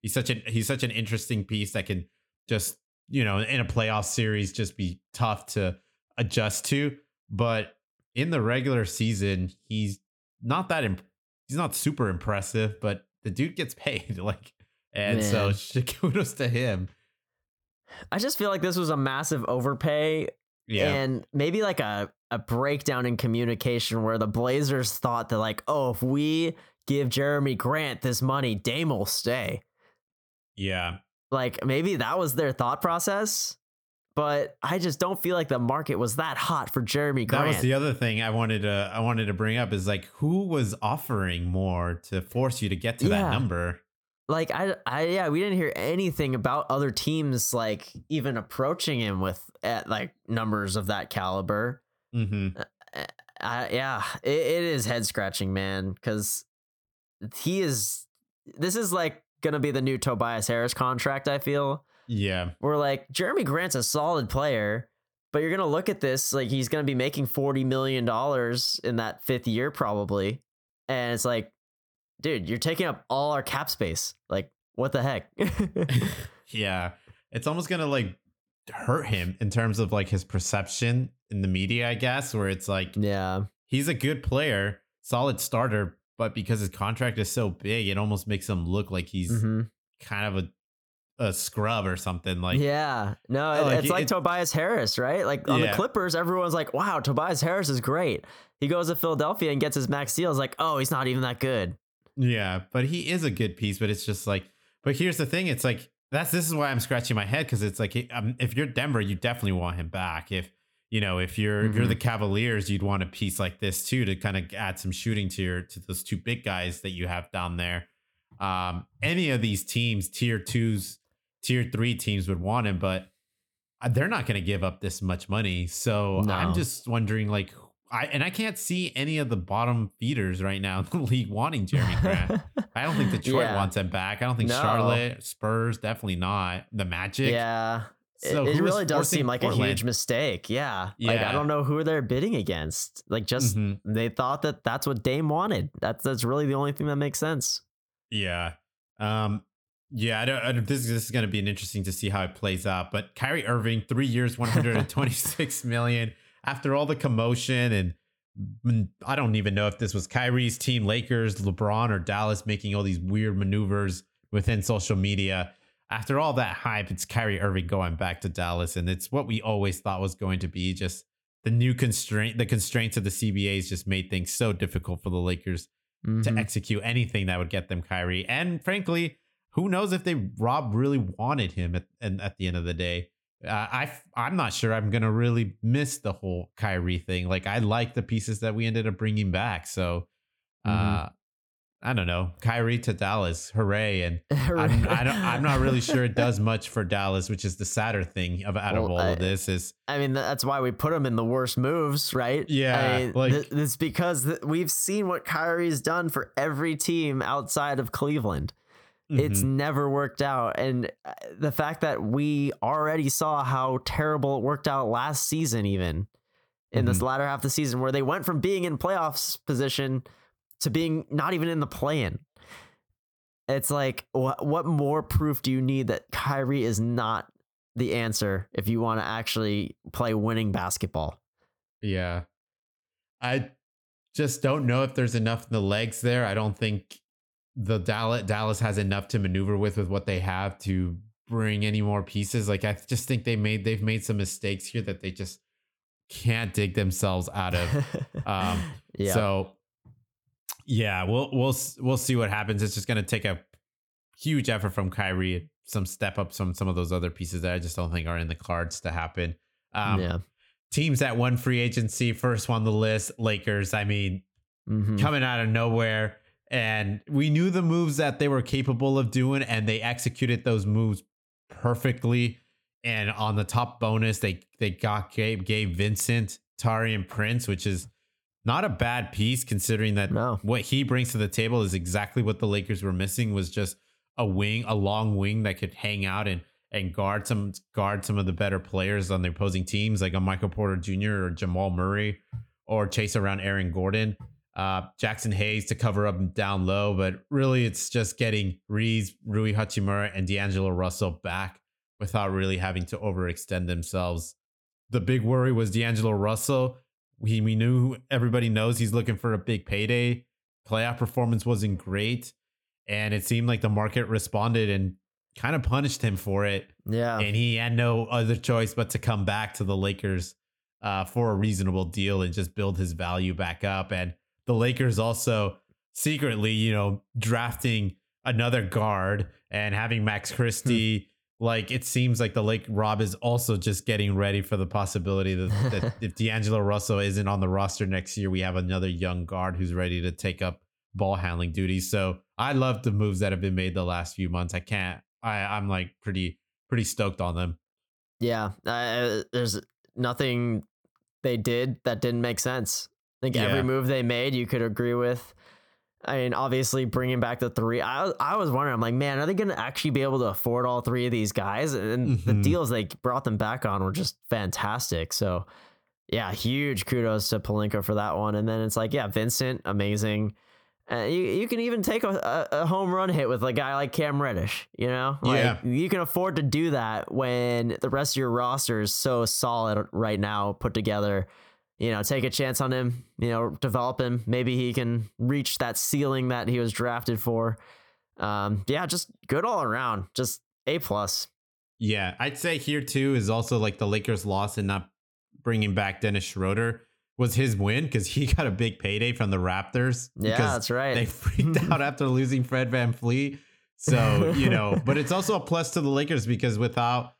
he's such a he's such an interesting piece that can just you know in a playoff series just be tough to adjust to. But in the regular season, he's not that imp- he's not super impressive, but the dude gets paid like, and so Man. kudos to him. I just feel like this was a massive overpay Yeah, and maybe like a, a breakdown in communication where the Blazers thought that like, oh, if we give Jerami Grant this money, Dame will stay. yeah, Like maybe that was their thought process, but I just don't feel like the market was that hot for Jerami that was the other thing I wanted to I wanted to bring up is like who was offering more to force you to get to Yeah. that number. like I, I yeah we didn't hear anything about other teams like even approaching him with at like numbers of that caliber Mm-hmm. Uh, eh, I, yeah it, it is head scratching man because he is this is like gonna be the new tobias harris contract i feel Yeah, We're like Jerami grant's a solid player but you're gonna look at this like he's gonna be making 40 million dollars in that fifth year probably. And it's like dude you're taking up all our cap space. Like what the heck? Yeah. It's almost gonna like hurt him in terms of like his perception in the media, I guess, where it's like yeah. he's a good player, solid starter, but because his contract is so big, it almost makes him look like he's Mhm. kind of a a scrub or something. Like yeah, no, Oh, it- like, it's like it- Tobias Harris, right? Like on the Clippers, everyone's like, "Wow, Tobias Harris is great." He goes to Philadelphia and gets his max deal. It's like, "Oh, he's not even that good." Yeah, but he is a good piece. But it's just like, but here's the thing: it's like that's this is why I'm scratching my head because it's like um, if you're Denver, you definitely want him back. If you know, if you're if you're the Cavaliers, you'd want a piece like this too to kind of add some shooting to your to those two big guys that you have down there. Um, any of these teams, tier twos, tier three teams would want him, but uh, they're not going to give up this much money. So I'm just wondering, like, I and I can't see any of the bottom feeders right now in the league wanting Jerami Grant. I don't think Detroit Yeah. wants him back. I don't think No. Charlotte, Spurs, definitely not. The Magic. yeah, It- So it, is really does seem like a huge mistake. Yeah, like I don't know who they're bidding against. Like just Mhm. they thought that that's what Dame wanted. That's that's really the only thing that makes sense. Yeah. Um, yeah, I don't, I don't this, is- this is going to be an interesting to see how it plays out. But Kyrie Irving, three years, 126 million after all the commotion. And mm, I don't even know if this was Kyrie's team, Lakers, LeBron, or Dallas making all these weird maneuvers within social media. After all that hype, it's Kyrie Irving going back to Dallas. And it's what we always thought was going to be just the new constraint, the constraints of the CBAs just made things so difficult for the Lakers to Mhm. execute anything that would get them Kyrie. And frankly, who knows if they Rob really wanted him at and at the end of the day. Uh, I I'm not sure I'm gonna really miss the whole Kyrie thing. Like I like the pieces that we ended up bringing back. So uh, I don't know, Kyrie to Dallas, hooray! And I'm I don't, I'm not really sure it does much for Dallas, which is the sadder thing of out of all I- of this is I mean, that's why we put him in the worst moves, right? Yeah, I mean, like- th- it's because th- we've seen what Kyrie's done for every team outside of Cleveland. It's Mhm. never worked out, and uh, the fact that we already saw how terrible it worked out last season, even in this Mhm. latter half of the season, where they went from being in playoffs position to being not even in the play-in. It's like, what what more proof do you need that Kyrie is not the answer if you want to actually play winning basketball? Yeah. I just don't know if there's enough in the legs there. I don't think the Dallas Dallas has enough to maneuver with with what they have to bring any more pieces. Like I just think they made they've made some mistakes here that they just can't dig themselves out of. Um, yeah. So yeah, we'll we'll we'll see what happens. It's just going to take a huge effort from Kyrie, some step ups from some of those other pieces that I just don't think are in the cards to happen. Um, yeah. Teams that won free agency first on the list, Lakers. I mean, Mhm. coming out of nowhere, and we knew the moves that they were capable of doing, and they executed those moves perfectly And on the top bonus, they they got Gabe, Gabe Vincent, Taurean Prince, which is not a bad piece considering that No. what he brings to the table is exactly what the Lakers were missing was just a wing, a long wing that could hang out and and guard some guard some of the better players on the opposing teams, like a Michael Porter Jr. or Jamal Murray, or chase around Aaron Gordon. Uh, Jaxson Hayes to cover up down low, but really it's just getting Reaves, Rui Hachimura, and D'Angelo Russell back without really having to overextend themselves. The big worry was D'Angelo Russell. We we knew everybody knows he's looking for a big payday. Playoff performance wasn't great, and it seemed like the market responded and kind of punished him for it. Yeah. And he had no other choice but to come back to the Lakers uh, for a reasonable deal and just build his value back up. And the Lakers also secretly, you know, drafting another guard and having Max Christie. like it seems like the Lake Rob is also just getting ready for the possibility that, that if D'Angelo Russell isn't on the roster next year, we have another young guard who's ready to take up ball handling duties. So I love the moves that have been made the last few months. I can't. I I'm like pretty pretty stoked on them. Yeah, uh, there's nothing they did that didn't make sense. I think Yeah. every move they made, you could agree with. I mean, obviously bringing back the three. I I was wondering, I'm like, man, are they going to actually be able to afford all three of these guys? And the Mhm. deals they brought them back on were just fantastic. So, yeah, huge kudos to Pelinka for that one. And then it's like, yeah, Vincent, amazing. Uh, you you can even take a, a, a home run hit with a guy like Cam Reddish. You know, like, Yeah. you can afford to do that when the rest of your roster is so solid right now, put together. You know, take a chance on him. You know, develop him. Maybe he can reach that ceiling that he was drafted for. Um, yeah, just good all around. Just a plus. Yeah, I'd say here too is also like the Lakers' loss in not bringing back Dennis Schroeder was his win because he got a big payday from the Raptors. Yeah, that's right. They freaked out after losing Fred VanVleet. So, you know, but it's also a plus to the Lakers because without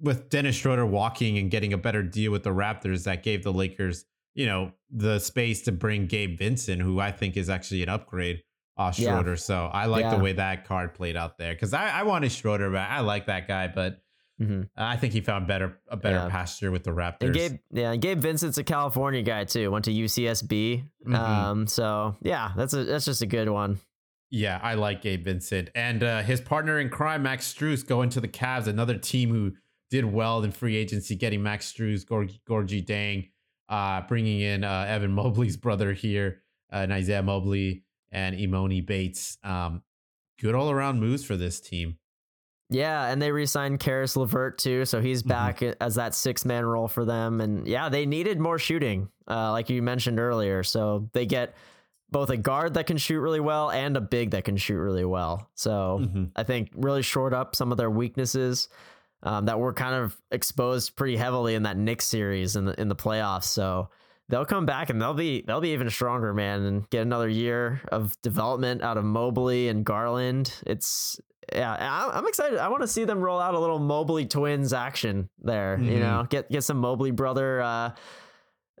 with Dennis Schroeder walking and getting a better deal with the Raptors, that gave the Lakers, you know, the space to bring Gabe Vincent, who I think is actually an upgrade off Yeah. So I like Yeah. the way that card played out there because I, I wanted Schroeder, but I like that guy, but Mhm. I think he found better a better Yeah. pasture with the Raptors. And Gabe, yeah, and Gabe Vincent's a California guy too. Went to UCSB. Mhm. Um, so yeah, that's a that's just a good one. Yeah, I like Gabe Vincent. And uh, his partner in crime, Max Strus, going to the Cavs, another team who did well in free agency, getting Max Strus, Gorgie, Georges Niang, uh, bringing in uh, Evan Mobley's brother here, uh, and Isaiah Mobley and Emoni Bates. Um, good all around moves for this team. Yeah, and they re-signed Caris LeVert too, so he's Mhm. back as that six man role for them. And yeah, they needed more shooting, uh, like you mentioned earlier. So they get both a guard that can shoot really well and a big that can shoot really well. So Mhm. I think really shored up some of their weaknesses um, that were kind of exposed pretty heavily in that Knicks series in the in the playoffs. So they'll come back and they'll be they'll be even stronger, man, and get another year of development out of Mobley and Garland. It's yeah, I'm excited. I want to see them roll out a little Mobley twins action there. You Mhm. know, get get some Mobley brother uh,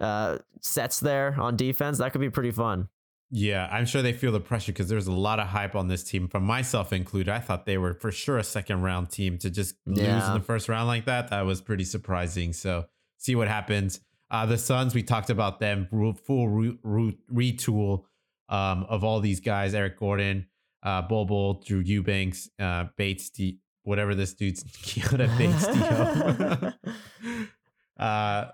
uh, sets there on defense. That could be pretty fun. Yeah, I'm sure they feel the pressure because there's a lot of hype on this team, from myself included. I thought they were for sure a second round team to just lose in the first round like that. That was pretty surprising. So, see what happens. Uh, the Suns, we talked about them, full re- re- retool um, of all these guys Eric Gordon, uh, Bobo, Drew Eubanks, uh, Bates, D- whatever this dude's Bates. Uh,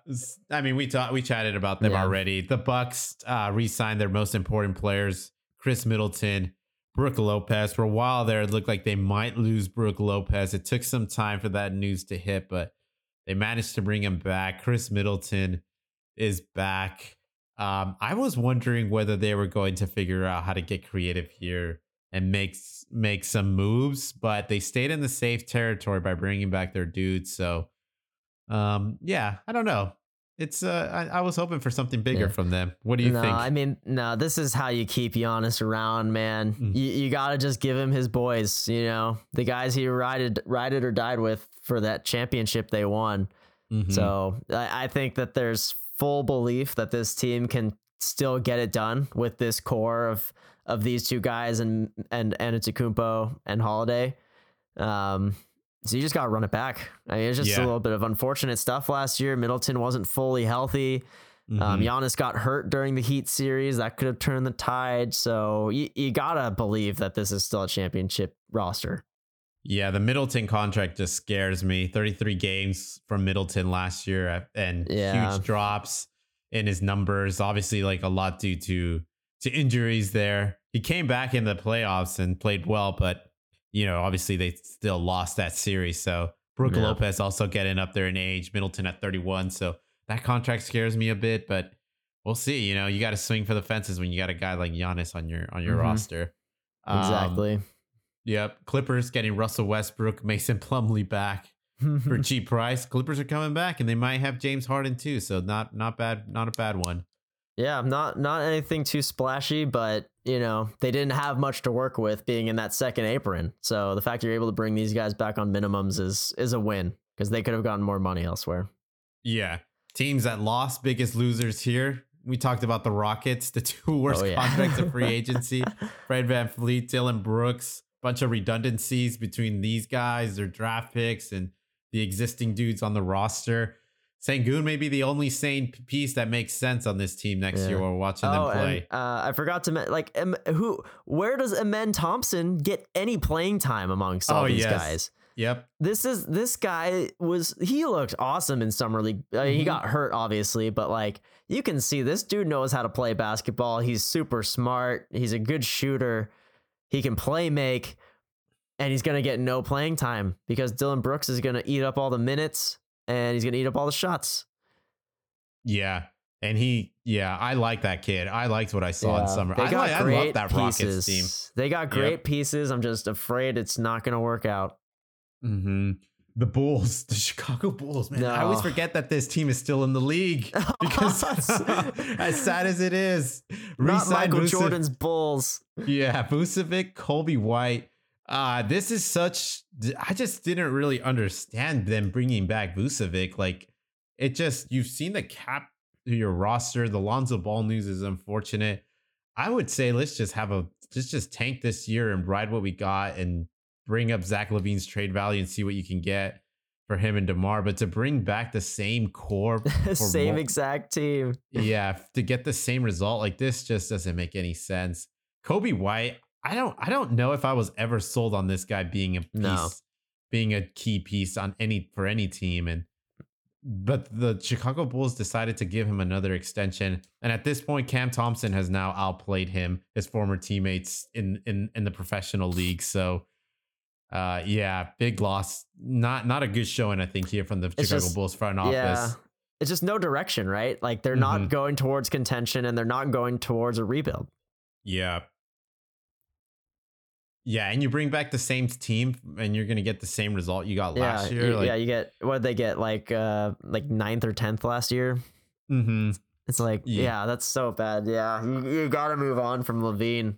I mean, we talked, we chatted about them Yeah. already. The Bucks uh, re-signed their most important players, Khris Middleton, Brook Lopez. For a while there, it looked like they might lose Brook Lopez. It took some time for that news to hit, but they managed to bring him back. Khris Middleton is back. Um, I was wondering whether they were going to figure out how to get creative here and make make some moves, but they stayed in the safe territory by bringing back their dudes. So, um, yeah, I don't know. It's uh, I, I was hoping for something bigger Yeah. from them. What do you no, think? I mean, no, this is how you keep Giannis around, man. Mm. You, you got to just give him his boys, you know, the guys he rided, rided or died with for that championship they won. Mhm. So I, I think that there's full belief that this team can still get it done with this core of of these two guys and and and Antetokounmpo and Holiday. Um, So you just got to run it back. I mean, it's just Yeah. a little bit of unfortunate stuff last year. Middleton wasn't fully healthy. Um, Mhm. Giannis got hurt during the Heat series. That could have turned the tide. So you, you got to believe that this is still a championship roster. Yeah, the Middleton contract just scares me. 33 games from Middleton last year uh, and Yeah. huge drops in his numbers. Obviously, like a lot due to to injuries there. He came back in the playoffs and played well, but you know, obviously they still lost that series. So Brook Yeah. Lopez also getting up there in age, Middleton at 31. So that contract scares me a bit, but we'll see. You know, you got to swing for the fences when you got a guy like Giannis on your on your Mhm. roster. Um, Exactly. Yep. Clippers getting Russell Westbrook, Mason Plumlee back for cheap price. Clippers are coming back and they might have James Harden too. So not not bad, not a bad one. Yeah, not not anything too splashy, but you know they didn't have much to work with being in that second apron. So the fact you're able to bring these guys back on minimums is is a win because they could have gotten more money elsewhere. Yeah. Teams that lost, biggest losers here. We talked about the Rockets, the two worst Oh, yeah. contracts of free agency. Fred Van Fleet, Dillon Brooks, bunch of redundancies between these guys, their draft picks, and the existing dudes on the roster. Sengun may be the only sane piece that makes sense on this team next Yeah. year we're watching oh, them play. and uh, I forgot to men- like who where does Amen Thompson get any playing time amongst all Oh, these yes. guys? Yep. This is this guy was he looked awesome in summer league. Uh, He Mhm. got hurt obviously, but like you can see this dude knows how to play basketball. He's super smart. He's a good shooter. He can play make, and he's gonna get no playing time because Dillon Brooks is gonna eat up all the minutes and he's gonna eat up all the shots. Yeah. And he, yeah, I like that kid. I liked what I saw in summer. They I, got like, I great love that Rockets team. They got great Yep. pieces. I'm just afraid it's not gonna work out. hmm The Bulls, the Chicago Bulls, man. I always forget that this team is still in the league because as sad as it is, Not Michael Vucevic- Jordan's Bulls. Yeah, Vucevic, Coby White. Uh, this is such. I just didn't really understand them bringing back Vucevic. Like, it just you've seen the cap to your roster. The Lonzo Ball news is unfortunate. I would say let's just have a just just tank this year and ride what we got and bring up Zach LaVine's trade value and see what you can get for him and Demar. But to bring back the same core, for Same mo- exact team. yeah, to get the same result like this just doesn't make any sense. Coby White, I don't I don't know if I was ever sold on this guy being a piece No. being a key piece on any for any team and but the Chicago Bulls decided to give him another extension and at this point Cam Thompson has now outplayed him his former teammates in in in the professional league so uh yeah big loss not not a good showing I think here from the Chicago just- Bulls front office Yeah. It's just no direction, right? Like they're Mhm. not going towards contention and they're not going towards a rebuild. Yeah. Yeah, and you bring back the same team and you're gonna get the same result you got Yeah, last year. you, like, yeah, you get what did they get like uh like ninth or tenth last year. Mm-hmm. It's like Yeah. yeah, that's so bad. Yeah, you, you got to move on from LaVine.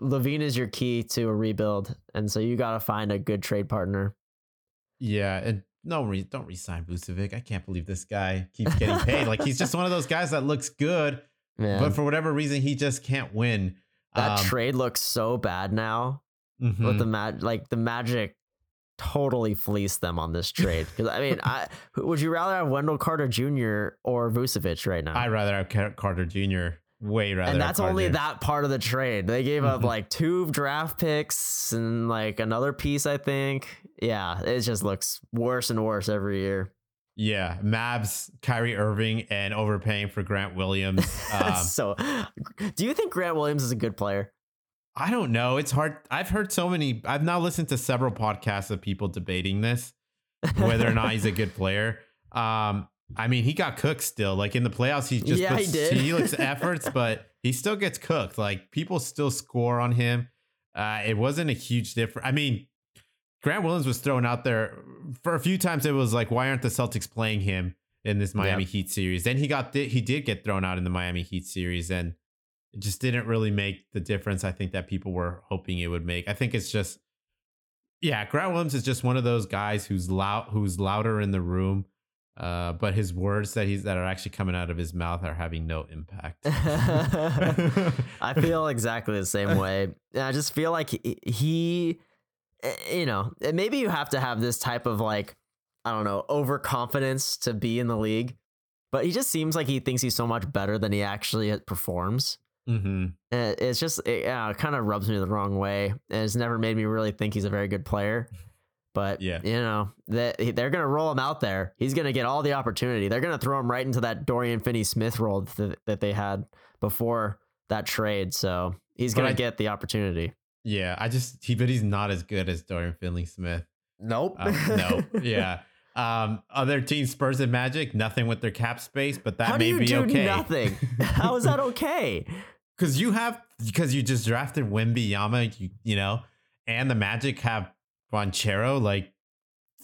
LaVine is your key to a rebuild, and so you got to find a good trade partner. Yeah, and no re- don't resign Vucevic. I can't believe this guy keeps getting paid. like he's just one of those guys that looks good, Man, but for whatever reason he just can't win. that Um, trade looks so bad now. Mhm. With the mag, like the Magic, totally fleeced them on this trade. Because I mean, I would you rather have Wendell Carter Jr. or Vucevic right now? I'd rather have Carter Jr. Way rather. and that's only that part of the trade. They gave up Mhm. like two draft picks and like another piece, I think. Yeah, it just looks worse and worse every year. Yeah, Mavs, Kyrie Irving, and overpaying for Grant Williams. Um, so, do you think Grant Williams is a good player? I don't know. It's hard. I've heard so many. I've now listened to several podcasts of people debating this, whether or not he's a good player. Um, I mean, he got cooked still. Like in the playoffs, he just Yeah, puts, he looks efforts, but he still gets cooked. Like people still score on him. Uh, it wasn't a huge difference. I mean, Grant Williams was thrown out there for a few times. It was like, why aren't the Celtics playing him in this Miami Yeah. Heat series? Then he got he did get thrown out in the Miami Heat series, and it just didn't really make the difference. I think that people were hoping it would make. I think it's just, yeah, Grant Williams is just one of those guys who's loud, who's louder in the room, uh, but his words that he's that are actually coming out of his mouth are having no impact. I feel exactly the same way. And I just feel like he, he eh, you know, eh, maybe you have to have this type of like, I don't know, overconfidence to be in the league. But he just seems like he thinks he's so much better than he actually uh, performs. Mm-hmm. And It's just, it, yeah, it kind of rubs me the wrong way. And it's never made me really think he's a very good player. But Yeah. you know that they're gonna roll him out there. He's gonna get all the opportunity. They're gonna throw him right into that Dorian Finney-Smith role that, that they had before that trade. So he's But gonna I- get the opportunity. Yeah, I just he, but he's not as good as Dorian Finney-Smith. Nope. Um, no, yeah. Um, other teams, Spurs and Magic, nothing with their cap space, but that How do may you be do okay. nothing? How is that okay? Because you have because you just drafted Wembanyama, you, you know, and the Magic have Banchero. Like,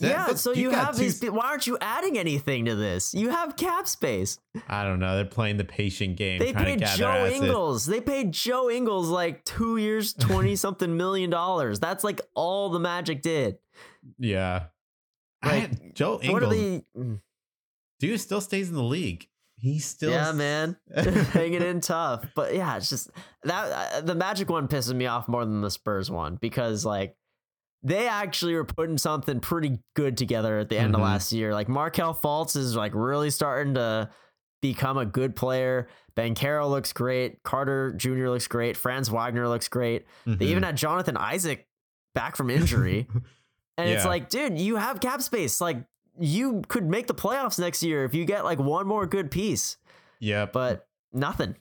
that- yeah. So you, got have two- these. Why aren't you adding anything to this? You have cap space. I don't know. They're playing the patient game, They paid Joe. Ingles. They paid Joe Ingles like two years, twenty something million dollars. That's like all the Magic did. Yeah, Like, I- Joe What are Ingles, they? Mm. dude, still stays in the league. He's still yeah, man, hanging in tough. But yeah, it's just that uh, the Magic one pisses me off more than the Spurs one because like they actually were putting something pretty good together at the end Mhm. of last year. Like Markelle Fultz is like really starting to become a good player. Ben Carroll looks great. Carter Jr. looks great. Franz Wagner looks great. They Mhm. even had Jonathan Isaac back from injury. And it's like, dude, you have cap space. Like you could make the playoffs next year if you get like one more good piece. yeah, But nothing.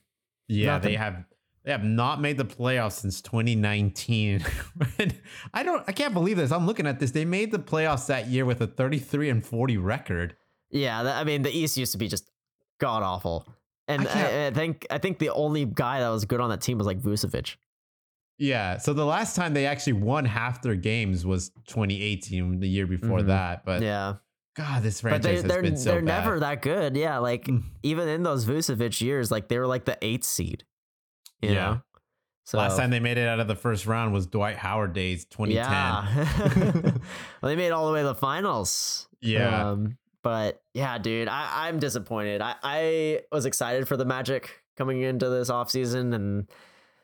Yeah, they have they have not made the playoffs since 2019. I don't I can't believe this. I'm looking at this. They made the playoffs that year with a 33 and 40 record. Yeah, that, I mean the East used to be just god awful. And I I, I think I think the only guy that was good on that team was like Vucevic. Yeah, so the last time they actually won half their games was 2018, the year before Mhm. that. But yeah, God, this but franchise they has they're been so they're never that good. Yeah, like Mm. even in those Vucevic years, like they were like the eighth seed. You Yeah. know. So Last time they made it out of the first round was Dwight Howard days, 2010. Yeah. well, they made all the way to the finals. Yeah. Um, but yeah, dude, I, I'm disappointed. I, I was excited for the Magic coming into this offseason and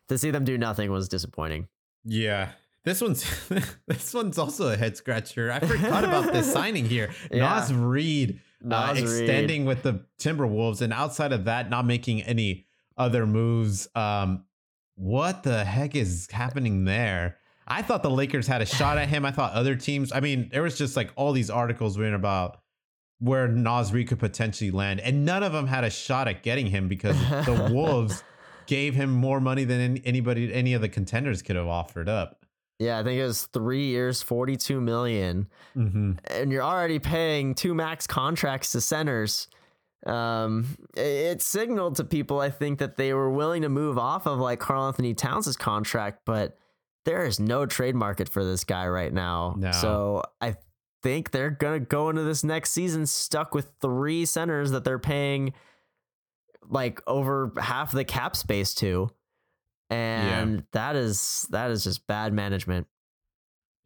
to see them do nothing was disappointing. Yeah. This one's this one's also a head scratcher. I forgot about this signing here. Yeah. Naz Reid uh, Naz Reid. extending with the Timberwolves, and outside of that, not making any other moves. Um, what the heck is happening there? I thought the Lakers had a shot at him. I thought other teams. I mean, there was just like all these articles written about where Naz Reid could potentially land, and none of them had a shot at getting him because the Wolves gave him more money than anybody, any of the contenders could have offered up. Yeah, I think it was three years, 42 million. Mm-hmm. and you're already paying two max contracts to centers. Um, it, it signaled to people, I think, that they were willing to move off of like Karl-Anthony Towns' contract, but there is no trade market for this guy right now. No. So I think they're gonna go into this next season stuck with three centers that they're paying like over half the cap space to. And that is that is just bad management.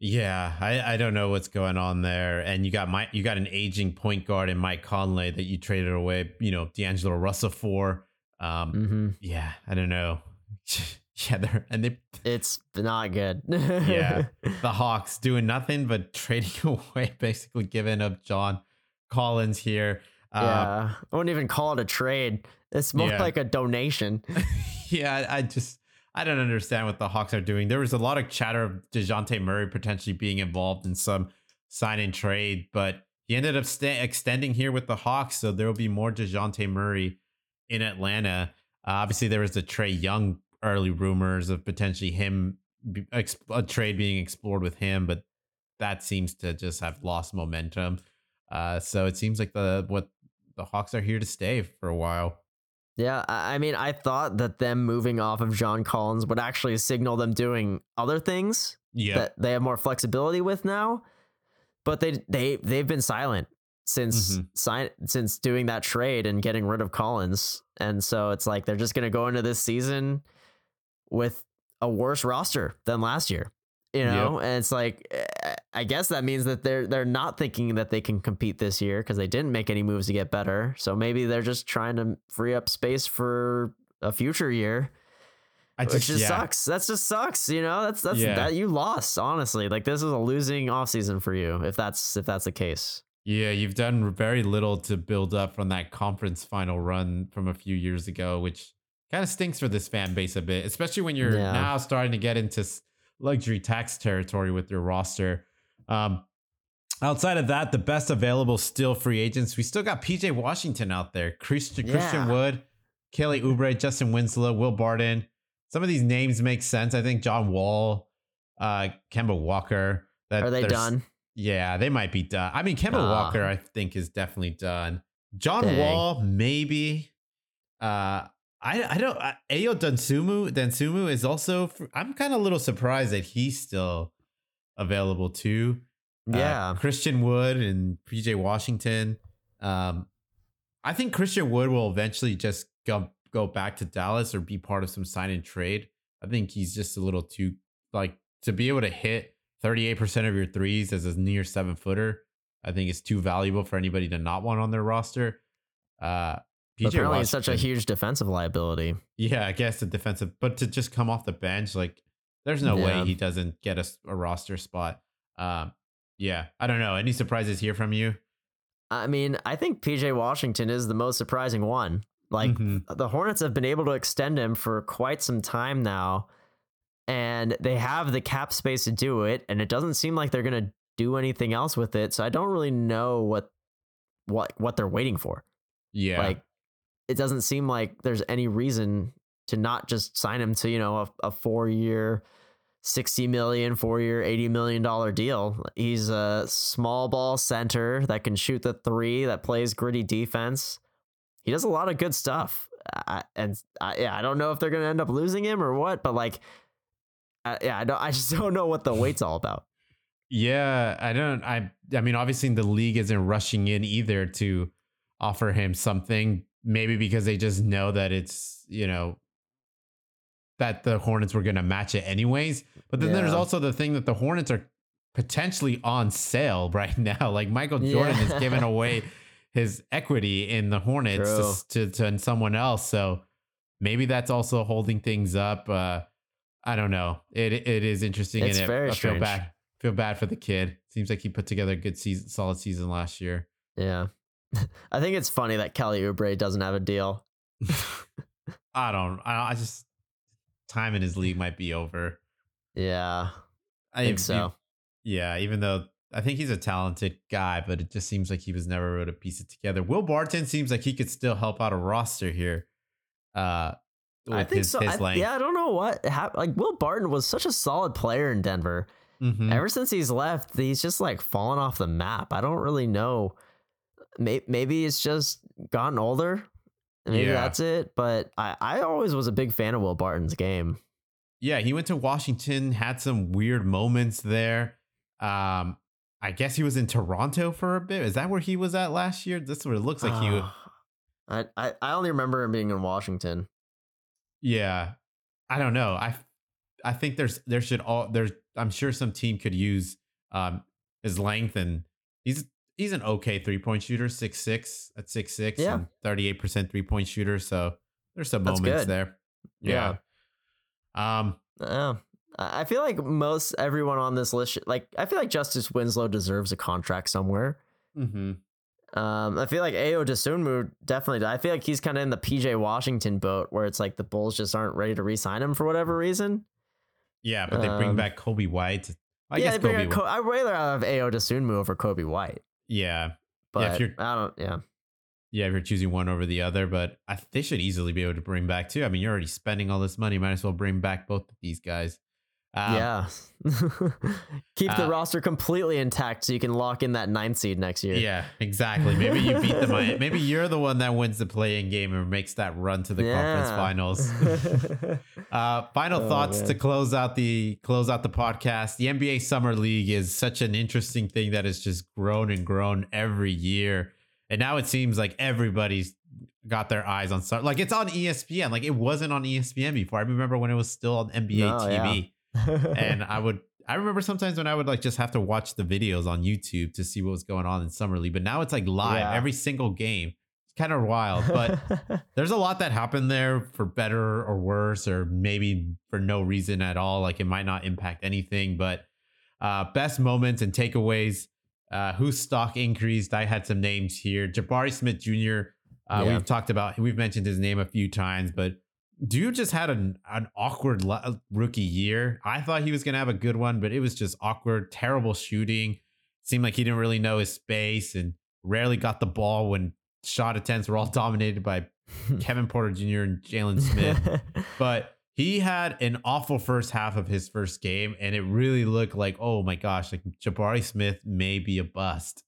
Yeah, I, I don't know what's going on there. And you got my you got an aging point guard in Mike Conley that you traded away, you know, D'Angelo Russell for. Um, hmm yeah, I don't know. yeah, they're and they It's not good. Yeah. the Hawks doing nothing but trading away, basically giving up John Collins here. Uh, yeah. I wouldn't even call it a trade. It's more Yeah. like a donation. yeah, I just I don't understand what the Hawks are doing. There was a lot of chatter of Dejounte Murray potentially being involved in some sign and trade, but he ended up sta extending here with the Hawks, so there will be more Dejounte Murray in Atlanta. Uh, obviously, there was the Trae Young early rumors of potentially him be- ex- a trade being explored with him, but that seems to just have lost momentum. Uh, so it seems like the what the Hawks are here to stay for a while. Yeah, I mean, I thought that them moving off of John Collins would actually signal them doing other things Yeah, that they have more flexibility with now. But they they they've been silent since Mhm. sign since doing that trade and getting rid of Collins. And so it's like they're just gonna go into this season with a worse roster than last year. You know, and it's like eh, I guess that means that they're they're not thinking that they can compete this year because they didn't make any moves to get better. So maybe they're just trying to free up space for a future year. I which just just yeah. sucks. That just sucks. You know, that's that's Yeah. that you lost. Honestly, like this is a losing offseason for you if that's if that's the case. Yeah, you've done very little to build up from that conference final run from a few years ago, which kind of stinks for this fan base a bit, especially when you're Yeah. now starting to get into luxury tax territory with your roster. Um, outside of that, the best available still free agents. We still got PJ Washington out there, Christian, Christian Wood, Kelly Oubre, Justise Winslow, Will Barton. Some of these names make sense. I think John Wall, uh, Kemba Walker. That Are they done? yeah, they might be done. I mean, Kemba Ah. Walker, I think, is definitely done. John Dang. Wall, maybe. Uh, I I don't. I, Ayo Dosunmu Dosunmu is also. I'm kind of a little surprised that he's still available too. Uh, Yeah. Christian Wood and PJ Washington. Um, I think Christian Wood will eventually just go go back to Dallas or be part of some sign and trade. I think he's just a little too like to be able to hit 38% of your threes as a near seven footer. I think it's too valuable for anybody to not want on their roster. Uh, PJ Apparently, such a huge defensive liability. yeah, I guess the defensive, but to just come off the bench, like there's no Yeah. way he doesn't get a roster spot. Um, yeah, I don't know. Any surprises here from you? I mean, I think PJ Washington is the most surprising one. Like Mhm. the Hornets have been able to extend him for quite some time now, and they have the cap space to do it, and it doesn't seem like they're gonna do anything else with it. So I don't really know what what what they're waiting for. yeah, Like it doesn't seem like there's any reason to not just sign him to, you know, a, a four year 60 million, four year, 80 million dollar deal. He's a small ball center that can shoot the three, that plays gritty defense. He does a lot of good stuff. I, and I, yeah, I don't know if they're going to end up losing him or what, but like, I, yeah, I don't, I just don't know what the wait's all about. yeah. I don't. I. I mean, obviously, the league isn't rushing in either to offer him something. Maybe because they just know that it's you know that the Hornets were going to match it anyways. But then there's also the thing that the Hornets are potentially on sale right now. Like Michael Jordan Yeah. is giving away his equity in the Hornets to, to, to someone else. So maybe that's also holding things up. Uh, I don't know. It it is interesting. It's and it, very I feel bad. Feel bad for the kid. Seems like he put together a good season, solid season last year. Yeah. I think it's funny that Kelly Oubre doesn't have a deal. I don't. I, I just time in his league might be over. Yeah. I think so. Yeah, even though I think he's a talented guy, but it just seems like he was never able to piece it together. Will Barton seems like he could still help out a roster here. Uh, I think his, so. his I, yeah, I don't know what hap- like Will Barton was such a solid player in Denver. Mhm. Ever since he's left, he's just like fallen off the map. I don't really know. Maybe, maybe it's just gotten older. Maybe Yeah. that's it. But I, I always was a big fan of Will Barton's game. yeah, he went to Washington, had some weird moments there. Um, I guess he was in Toronto for a bit. Is that where he was at last year? That's what it looks like he would. I, I I only remember him being in Washington. Yeah, I don't know. I I think there's there should all there's I'm sure some team could use um his length and he's he's an okay three point shooter six six at six six Yeah. thirty eight percent three point shooter. So there's some That's moments good. there. Yeah. Um. Yeah. I feel like most everyone on this list, like I feel like Justice Winslow deserves a contract somewhere. mhm. Um, I feel like Ayo Dosunmu definitely. I feel like he's kind of in the PJ Washington boat, where it's like the Bulls just aren't ready to re-sign him for whatever reason. Yeah, but they bring Um, back Coby White. I yeah, guess Coby. Co- I'd rather have Ayo Dosunmu over Coby White, yeah, but if you're- I don't. Yeah, yeah. If you're choosing one over the other, but I, they should easily be able to bring back two. I mean, you're already spending all this money. Might as well bring back both of these guys. Um, yeah. Keep the uh, roster completely intact so you can lock in that ninth seed next year. Yeah, exactly. Maybe you beat the Miami. Maybe you're the one that wins the playing game and makes that run to the conference finals. uh, final Oh, thoughts man. to close out the close out the podcast. The NBA Summer League is such an interesting thing that has just grown and grown every year, and now it seems like everybody's got their eyes on. Like it's on ESPN. Like it wasn't on ESPN before. I remember when it was still on NBA No, TV and I would I remember sometimes when I would like just have to watch the videos on YouTube to see what was going on in summer league, but now it's like live Yeah. every single game. It's kind of wild. But there's a lot that happened there for better or worse, or maybe for no reason at all. Like it might not impact anything. But uh, best moments and takeaways. Uh, whose stock increased? I had some names here. Jabari Smith Jr. Uh, Yeah. We've talked about, we've mentioned his name a few times, but dude just had an, an awkward le- uh, rookie year. I thought he was going to have a good one, but it was just awkward, terrible shooting. Seemed like he didn't really know his space and rarely got the ball when shot attempts were all dominated by Kevin Porter Jr. and Jalen Smith. but he had an awful first half of his first game, and it really looked like, oh my gosh, like Jabari Smith may be a bust.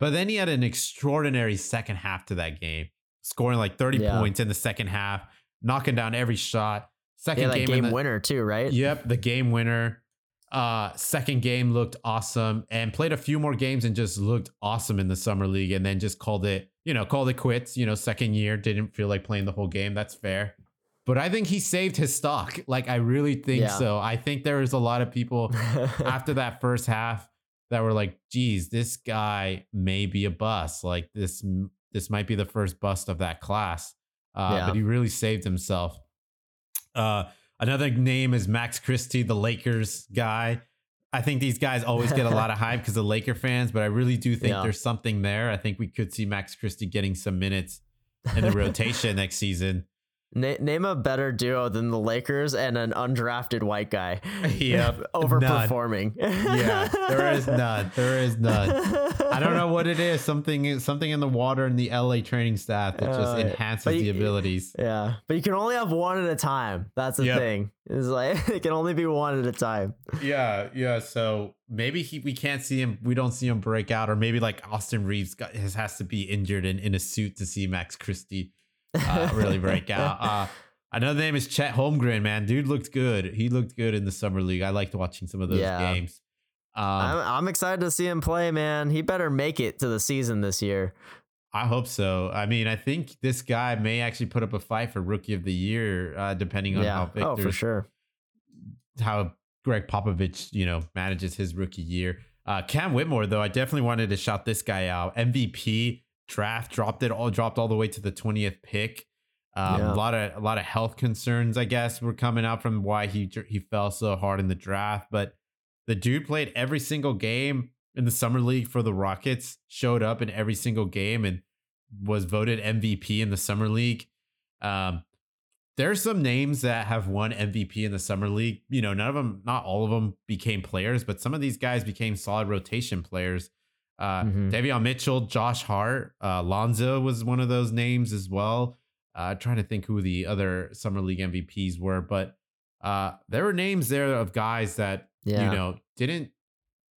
But then he had an extraordinary second half to that game, scoring like 30 Yeah. points in the second half, knocking down every shot. Second yeah, that game, game, in the, winner too, right? Yep, the game winner. Uh, second game looked awesome and played a few more games and just looked awesome in the summer league and then just called it, you know, called it quits. You know, second year didn't feel like playing the whole game. That's fair. But I think he saved his stock. Like I really think Yeah. so. I think there was a lot of people after that first half that were like, "Geez, this guy may be a bust. Like this, this might be the first bust of that class." Uh, Yeah. But he really saved himself. Uh, another name is Max Christie, the Lakers guy. I think these guys always get a lot of hype because of Laker fans, but I really do think Yeah. there's something there. I think we could see Max Christie getting some minutes in the rotation next season. Na- name a better duo than the Lakers and an undrafted white guy. Yep, overperforming. Yeah, there is none. There is none. I don't know what it is. Something something in the water in the LA training staff that just Uh, enhances but the abilities. Yeah, but you can only have one at a time. That's the Yep. thing. It's like it can only be one at a time. Yeah, yeah. So maybe he we can't see him. We don't see him break out, or maybe like Austin Reaves got, has has to be injured and in a suit to see Max Christie uh, really break out. Uh, another name is Chet Holmgren. Man, dude looked good. He looked good in the summer league. I liked watching some of those Yeah. games. Um, I'm, I'm excited to see him play, man. He better make it to the season this year. I hope so. I mean, I think this guy may actually put up a fight for rookie of the year, uh, depending on Yeah. how Oh, for sure. how Gregg Popovich, you know, manages his rookie year. Uh, Cam Whitmore, though, I definitely wanted to shout this guy out. MVP draft dropped it all, dropped all the way to the twentieth pick. Um, Yeah. A lot of a lot of health concerns, I guess, were coming out from why he he fell so hard in the draft. But the dude played every single game in the summer league for the Rockets, showed up in every single game, and was voted MVP in the summer league. Um, there's some names that have won MVP in the summer league. You know, none of them, not all of them became players, but some of these guys became solid rotation players. Uh, Mhm. Davion Mitchell, Josh Hart, uh, Lonzo was one of those names as well. Uh, trying to think who the other summer league MVPs were, but uh, there were names there of guys that Yeah. you know didn't,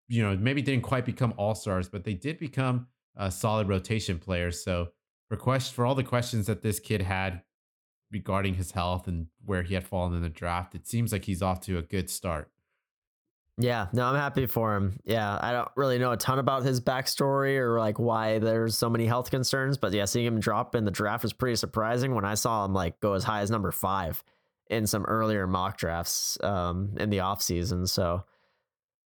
you know, maybe didn't quite become all stars, but they did become uh, solid rotation players. So for quest for all the questions that this kid had regarding his health and where he had fallen in the draft, it seems like he's off to a good start. Yeah, no, I'm happy for him. Yeah, I don't really know a ton about his backstory or like why there's so many health concerns, but yeah, seeing him drop in the draft was pretty surprising when I saw him like go as high as number five in some earlier mock drafts um, in the offseason. So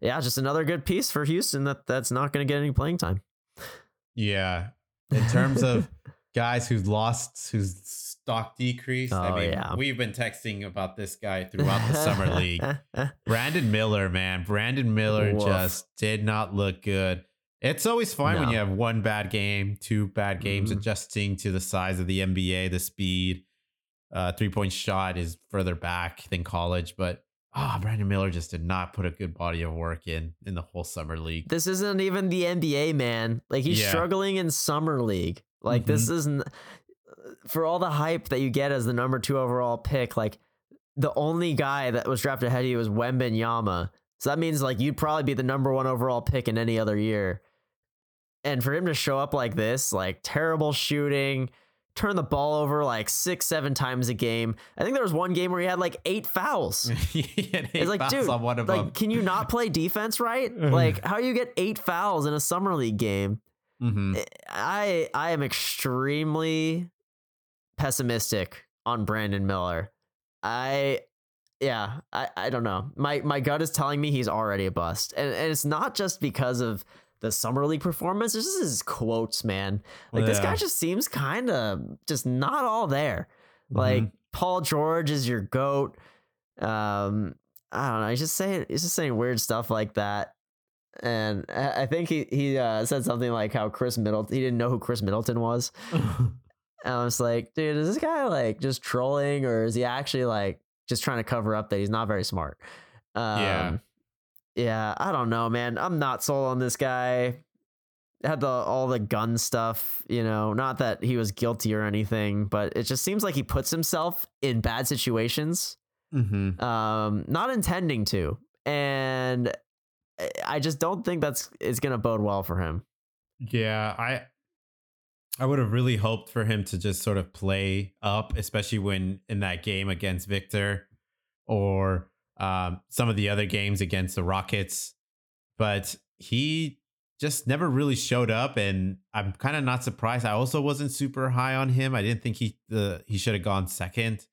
yeah, just another good piece for Houston that that's not going to get any playing time. Yeah. In terms of guys who've lost, whose stock decreased, I Oh, mean, yeah. we've been texting about this guy throughout the summer league. Brandon Miller, man. Brandon Miller Woof. just did not look good. It's always fine when you have one bad game, two bad games, Mhm. adjusting to the size of the NBA, the speed. Uh, three point shot is further back than college, but ah, Brandon Miller just did not put a good body of work in in the whole summer league. this isn't even the NBA, man. Like he's Yeah. struggling in summer league. Like this isn't for all the hype that you get as the number two overall pick. Like the only guy that was drafted ahead of you was Wembanyama. So that means like you'd probably be the number one overall pick in any other year. And for him to show up like this, like terrible shooting, turn the ball over like six, seven times a game. I think there was one game where he had like eight fouls. eight It's like, fouls dude, on one of like, them. can you not play defense right? like, how do you get eight fouls in a summer league game? Mhm. I I am extremely pessimistic on Brandon Miller. I yeah, I, I don't know. My my gut is telling me he's already a bust. And and it's not just because of the summer league performance. This is his quotes, man. Like this guy just seems kind of just not all there. Like Mhm. Paul George is your goat. Um, I don't know. He's just saying he's just saying weird stuff like that. And I I think he he uh, said something like how Khris Middleton he didn't know who Khris Middleton was. And I was like, dude, is this guy like just trolling or is he actually like just trying to cover up that he's not very smart? Um, Yeah. Yeah, I don't know, man. I'm not sold on this guy. Had the all the gun stuff, you know, not that he was guilty or anything, but it just seems like he puts himself in bad situations, Mhm. um, not intending to. And I- I just don't think that's it's gonna bode well for him. Yeah, I I would have really hoped for him to just sort of play up, especially when in that game against Victor or um, some of the other games against the Rockets. But he just never really showed up, and I'm kind of not surprised. I also wasn't super high on him. I didn't think he the he should have gone second.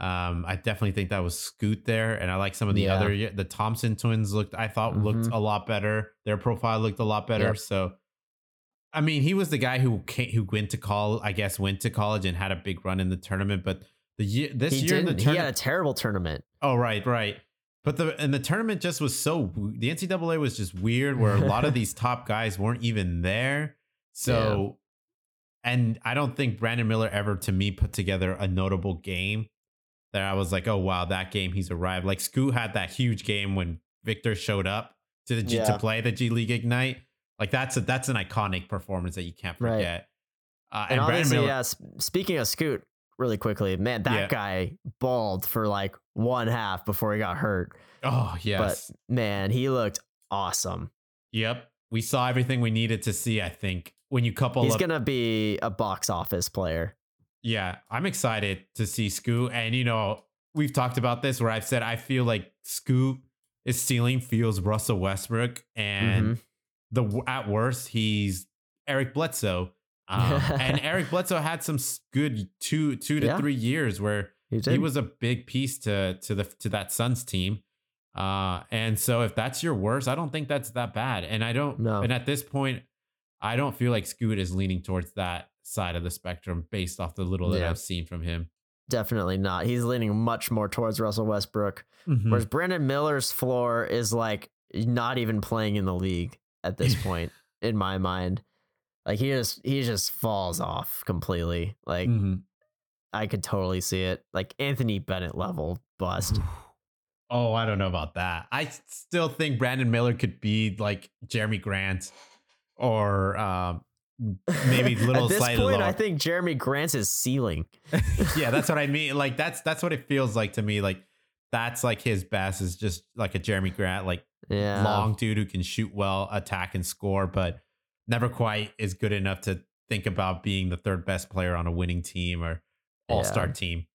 Um, I definitely think that was Scoot there, and I like some of the Yeah. other the Thompson twins looked. I thought looked Mhm. a lot better. Their profile looked a lot better. Yep. So, I mean, he was the guy who came, who went to college. I guess went to college and had a big run in the tournament. But the year this He year the didn't. He had a terrible tournament. oh right, right. But the and the tournament just was so the NCAA was just weird, where a lot of these top guys weren't even there. So, and I don't think Brandon Miller ever to me put together a notable game that I was like, oh wow, that game he's arrived. Like Scoot had that huge game when Victor showed up to the G, Yeah. to play the G League Ignite. Like that's a that's an iconic performance that you can't Right. forget. Uh, And, and obviously, Miller, yeah. Speaking of Scoot, really quickly, man, that Yeah. guy balled for like one half before he got hurt. oh yes, But man, he looked awesome. yep. We saw everything we needed to see. I think when you couple He's up gonna be a box office player. Yeah, I'm excited to see Scoot. And, you know, we've talked about this where I've said I feel like Scoot, his ceiling feels Russell Westbrook. And the at worst, he's Eric Bledsoe. Um, and Eric Bledsoe had some good two two to Yeah. three years where He he was a big piece to to the to that Suns team. Uh, and so if that's your worst, I don't think that's that bad. And I don't No. and at this point, I don't feel like Scoot is leaning towards that side of the spectrum based off the little that I've seen from him. definitely not. He's leaning much more towards Russell Westbrook. Hmm. Whereas Brandon Miller's floor is like not even playing in the league at this point, in my mind. Like he just he just falls off completely. Like Mhm. I could totally see it. Like Anthony Bennett level bust. Oh, I don't know about that. I still think Brandon Miller could be like Jerami Grant or um, maybe little At this slightly point, lower. I think Jerami Grant's is ceiling. yeah, that's what I mean. Like that's that's what it feels like to me. Like that's like his best is just like a Jerami Grant, like Yeah. long dude who can shoot well, attack and score, but never quite is good enough to think about being the third best player on a winning team or all star Yeah. team.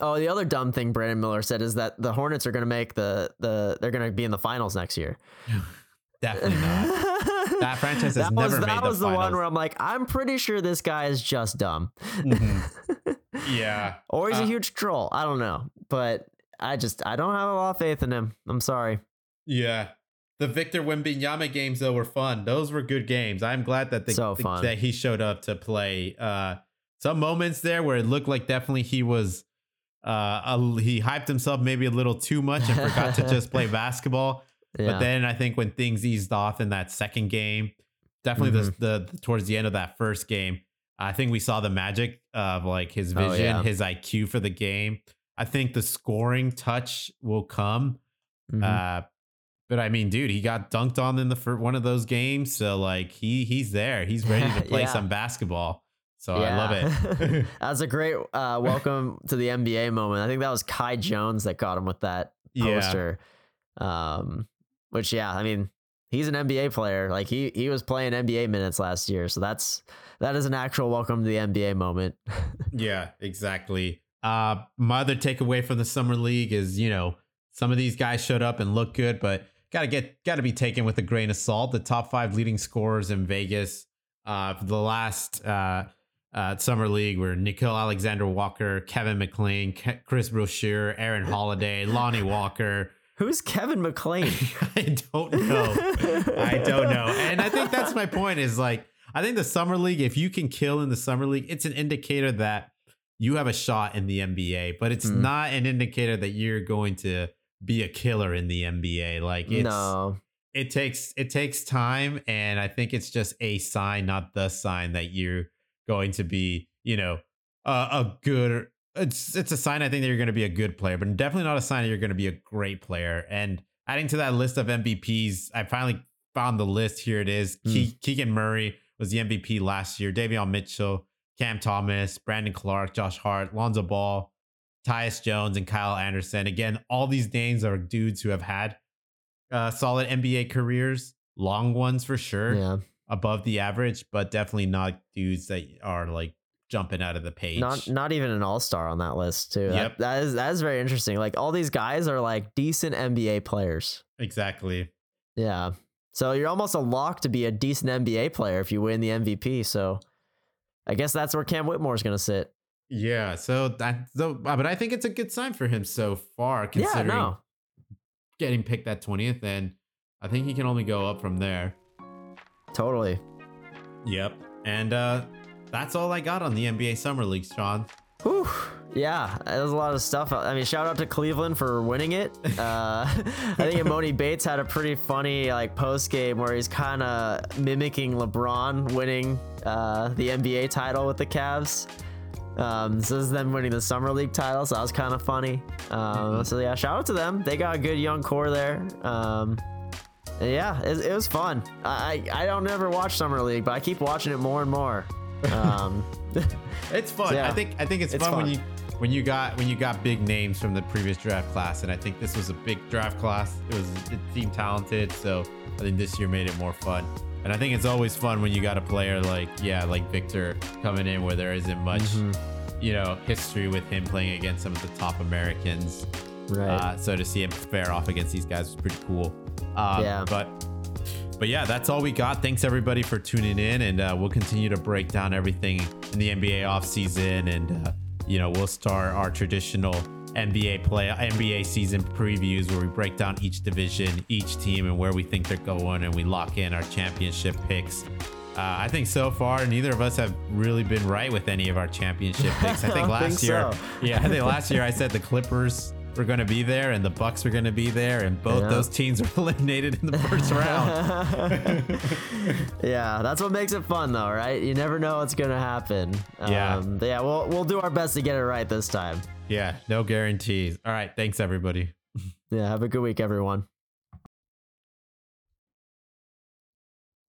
Oh, the other dumb thing Brandon Miller said is that the Hornets are going to make the the they're going to be in the finals next year. Definitely not. That franchise has that never was, made that the was the one where I'm like, I'm pretty sure this guy is just dumb, Mhm. Yeah. or he's Uh, a huge troll. I don't know, but I just I don't have a lot of faith in him. I'm sorry. Yeah. The Victor Wembanyama games though were fun. Those were good games. I'm glad that the, So the- that he showed up to play. Uh, some moments there where it looked like definitely he was uh a, he hyped himself maybe a little too much and forgot to just play basketball. Yeah. But then I think when things eased off in that second game, definitely Mm-hmm. the, the towards the end of that first game, I think we saw the magic of like his Oh, vision, yeah. his IQ for the game. I think the scoring touch will come. Mhm. Uh, but I mean, dude, he got dunked on in the first one of those games, so like he he's there. He's ready to play Yeah. some basketball. So I love it. That's a great uh, welcome to the NBA moment. I think that was Kai Jones that got him with that Yeah. poster. Um, which yeah, I mean, he's an NBA player. Like he he was playing NBA minutes last year, so that's that is an actual welcome to the NBA moment. Yeah, exactly. Uh, my other takeaway from the summer league is, you know, some of these guys showed up and looked good, but gotta get gotta be taken with a grain of salt. The top five leading scorers in Vegas, uh, for the last uh, uh, summer league were Nickeil Alexander Walker, Kevin McLean, Ke- Chris Boucher, Aaron Holiday, Lonnie Walker, Who's Kevin McLean? I don't know. I don't know. And I think that's my point is like, I think the summer league, if you can kill in the summer league, it's an indicator that you have a shot in the NBA, but it's Mm. not an indicator that you're going to be a killer in the NBA. Like it's no. it takes it takes time and I think it's just a sign, not the sign that you're going to be, you know, a, a good it's it's a sign I think that you're going to be a good player, but definitely not a sign that you're going to be a great player. And adding to that list of MVPs, I finally found the list. Here it is. Ke- Keegan Murray was the MVP last year. Davion Mitchell, Cam Thomas, Brandon Clarke, Josh Hart, Lonzo Ball, Tyus Jones, and Kyle Anderson. Again, all these names are dudes who have had uh, solid NBA careers, long ones for sure, Yeah. above the average, but definitely not dudes that are like jumping out of the page. Not not even an all star on that list too. That- Yep. that is that is very interesting. Like all these guys are like decent NBA players. exactly. Yeah. So you're almost a lock to be a decent NBA player if you win the MVP. So I guess that's where Cam Whitmore's gonna sit. Yeah. So that, so, uh, but I think it's a good sign for him so far, Yeah, considering no. getting picked at 20th. And I think he can only go up from there. Totally. Yep. And uh, that's all I got on the NBA Summer League, Sean. Whew. Yeah, there's a lot of stuff. I mean, shout out to Cleveland for winning it. Uh, I think Emoni Bates had a pretty funny like post game where he's kind of mimicking LeBron winning uh, the NBA title with the Cavs. Um, so this is them winning the summer league title, so that was kind of funny. Um, So yeah, shout out to them. They got a good young core there. Um, yeah, it, it was fun. I, I don't ever watch summer league, but I keep watching it more and more. Um, It's fun. Yeah. I think I think it's, It's fun, when you when you got when you got big names from the previous draft class, and I think this was a big draft class. It was it seemed talented, so I think this year made it more fun. And I think it's always fun when you got a player like yeah, like Victor coming in where there isn't much, Mhm. you know, history with him playing against some of the top Americans. right. Uh, so to see him fare off against these guys was pretty cool. Uh, Yeah. But but yeah, that's all we got. Thanks everybody for tuning in, and uh, we'll continue to break down everything in the NBA offseason, and uh, you know we'll start our traditional NBA play NBA season previews where we break down each division, each team, and where we think they're going, and we lock in our championship picks. Uh, I think so far neither of us have really been right with any of our championship picks. I I think don't last think year, so. yeah, I think last year I said the Clippers were going to be there and the Bucks were going to be there, and both Yeah. those teams were eliminated in the first round. yeah, that's what makes it fun, though, right? You never know what's gonna happen. Yeah. Um, yeah, we'll we'll do our best to get it right this time. Yeah, no guarantees. All right, thanks everybody. Yeah, have a good week, everyone.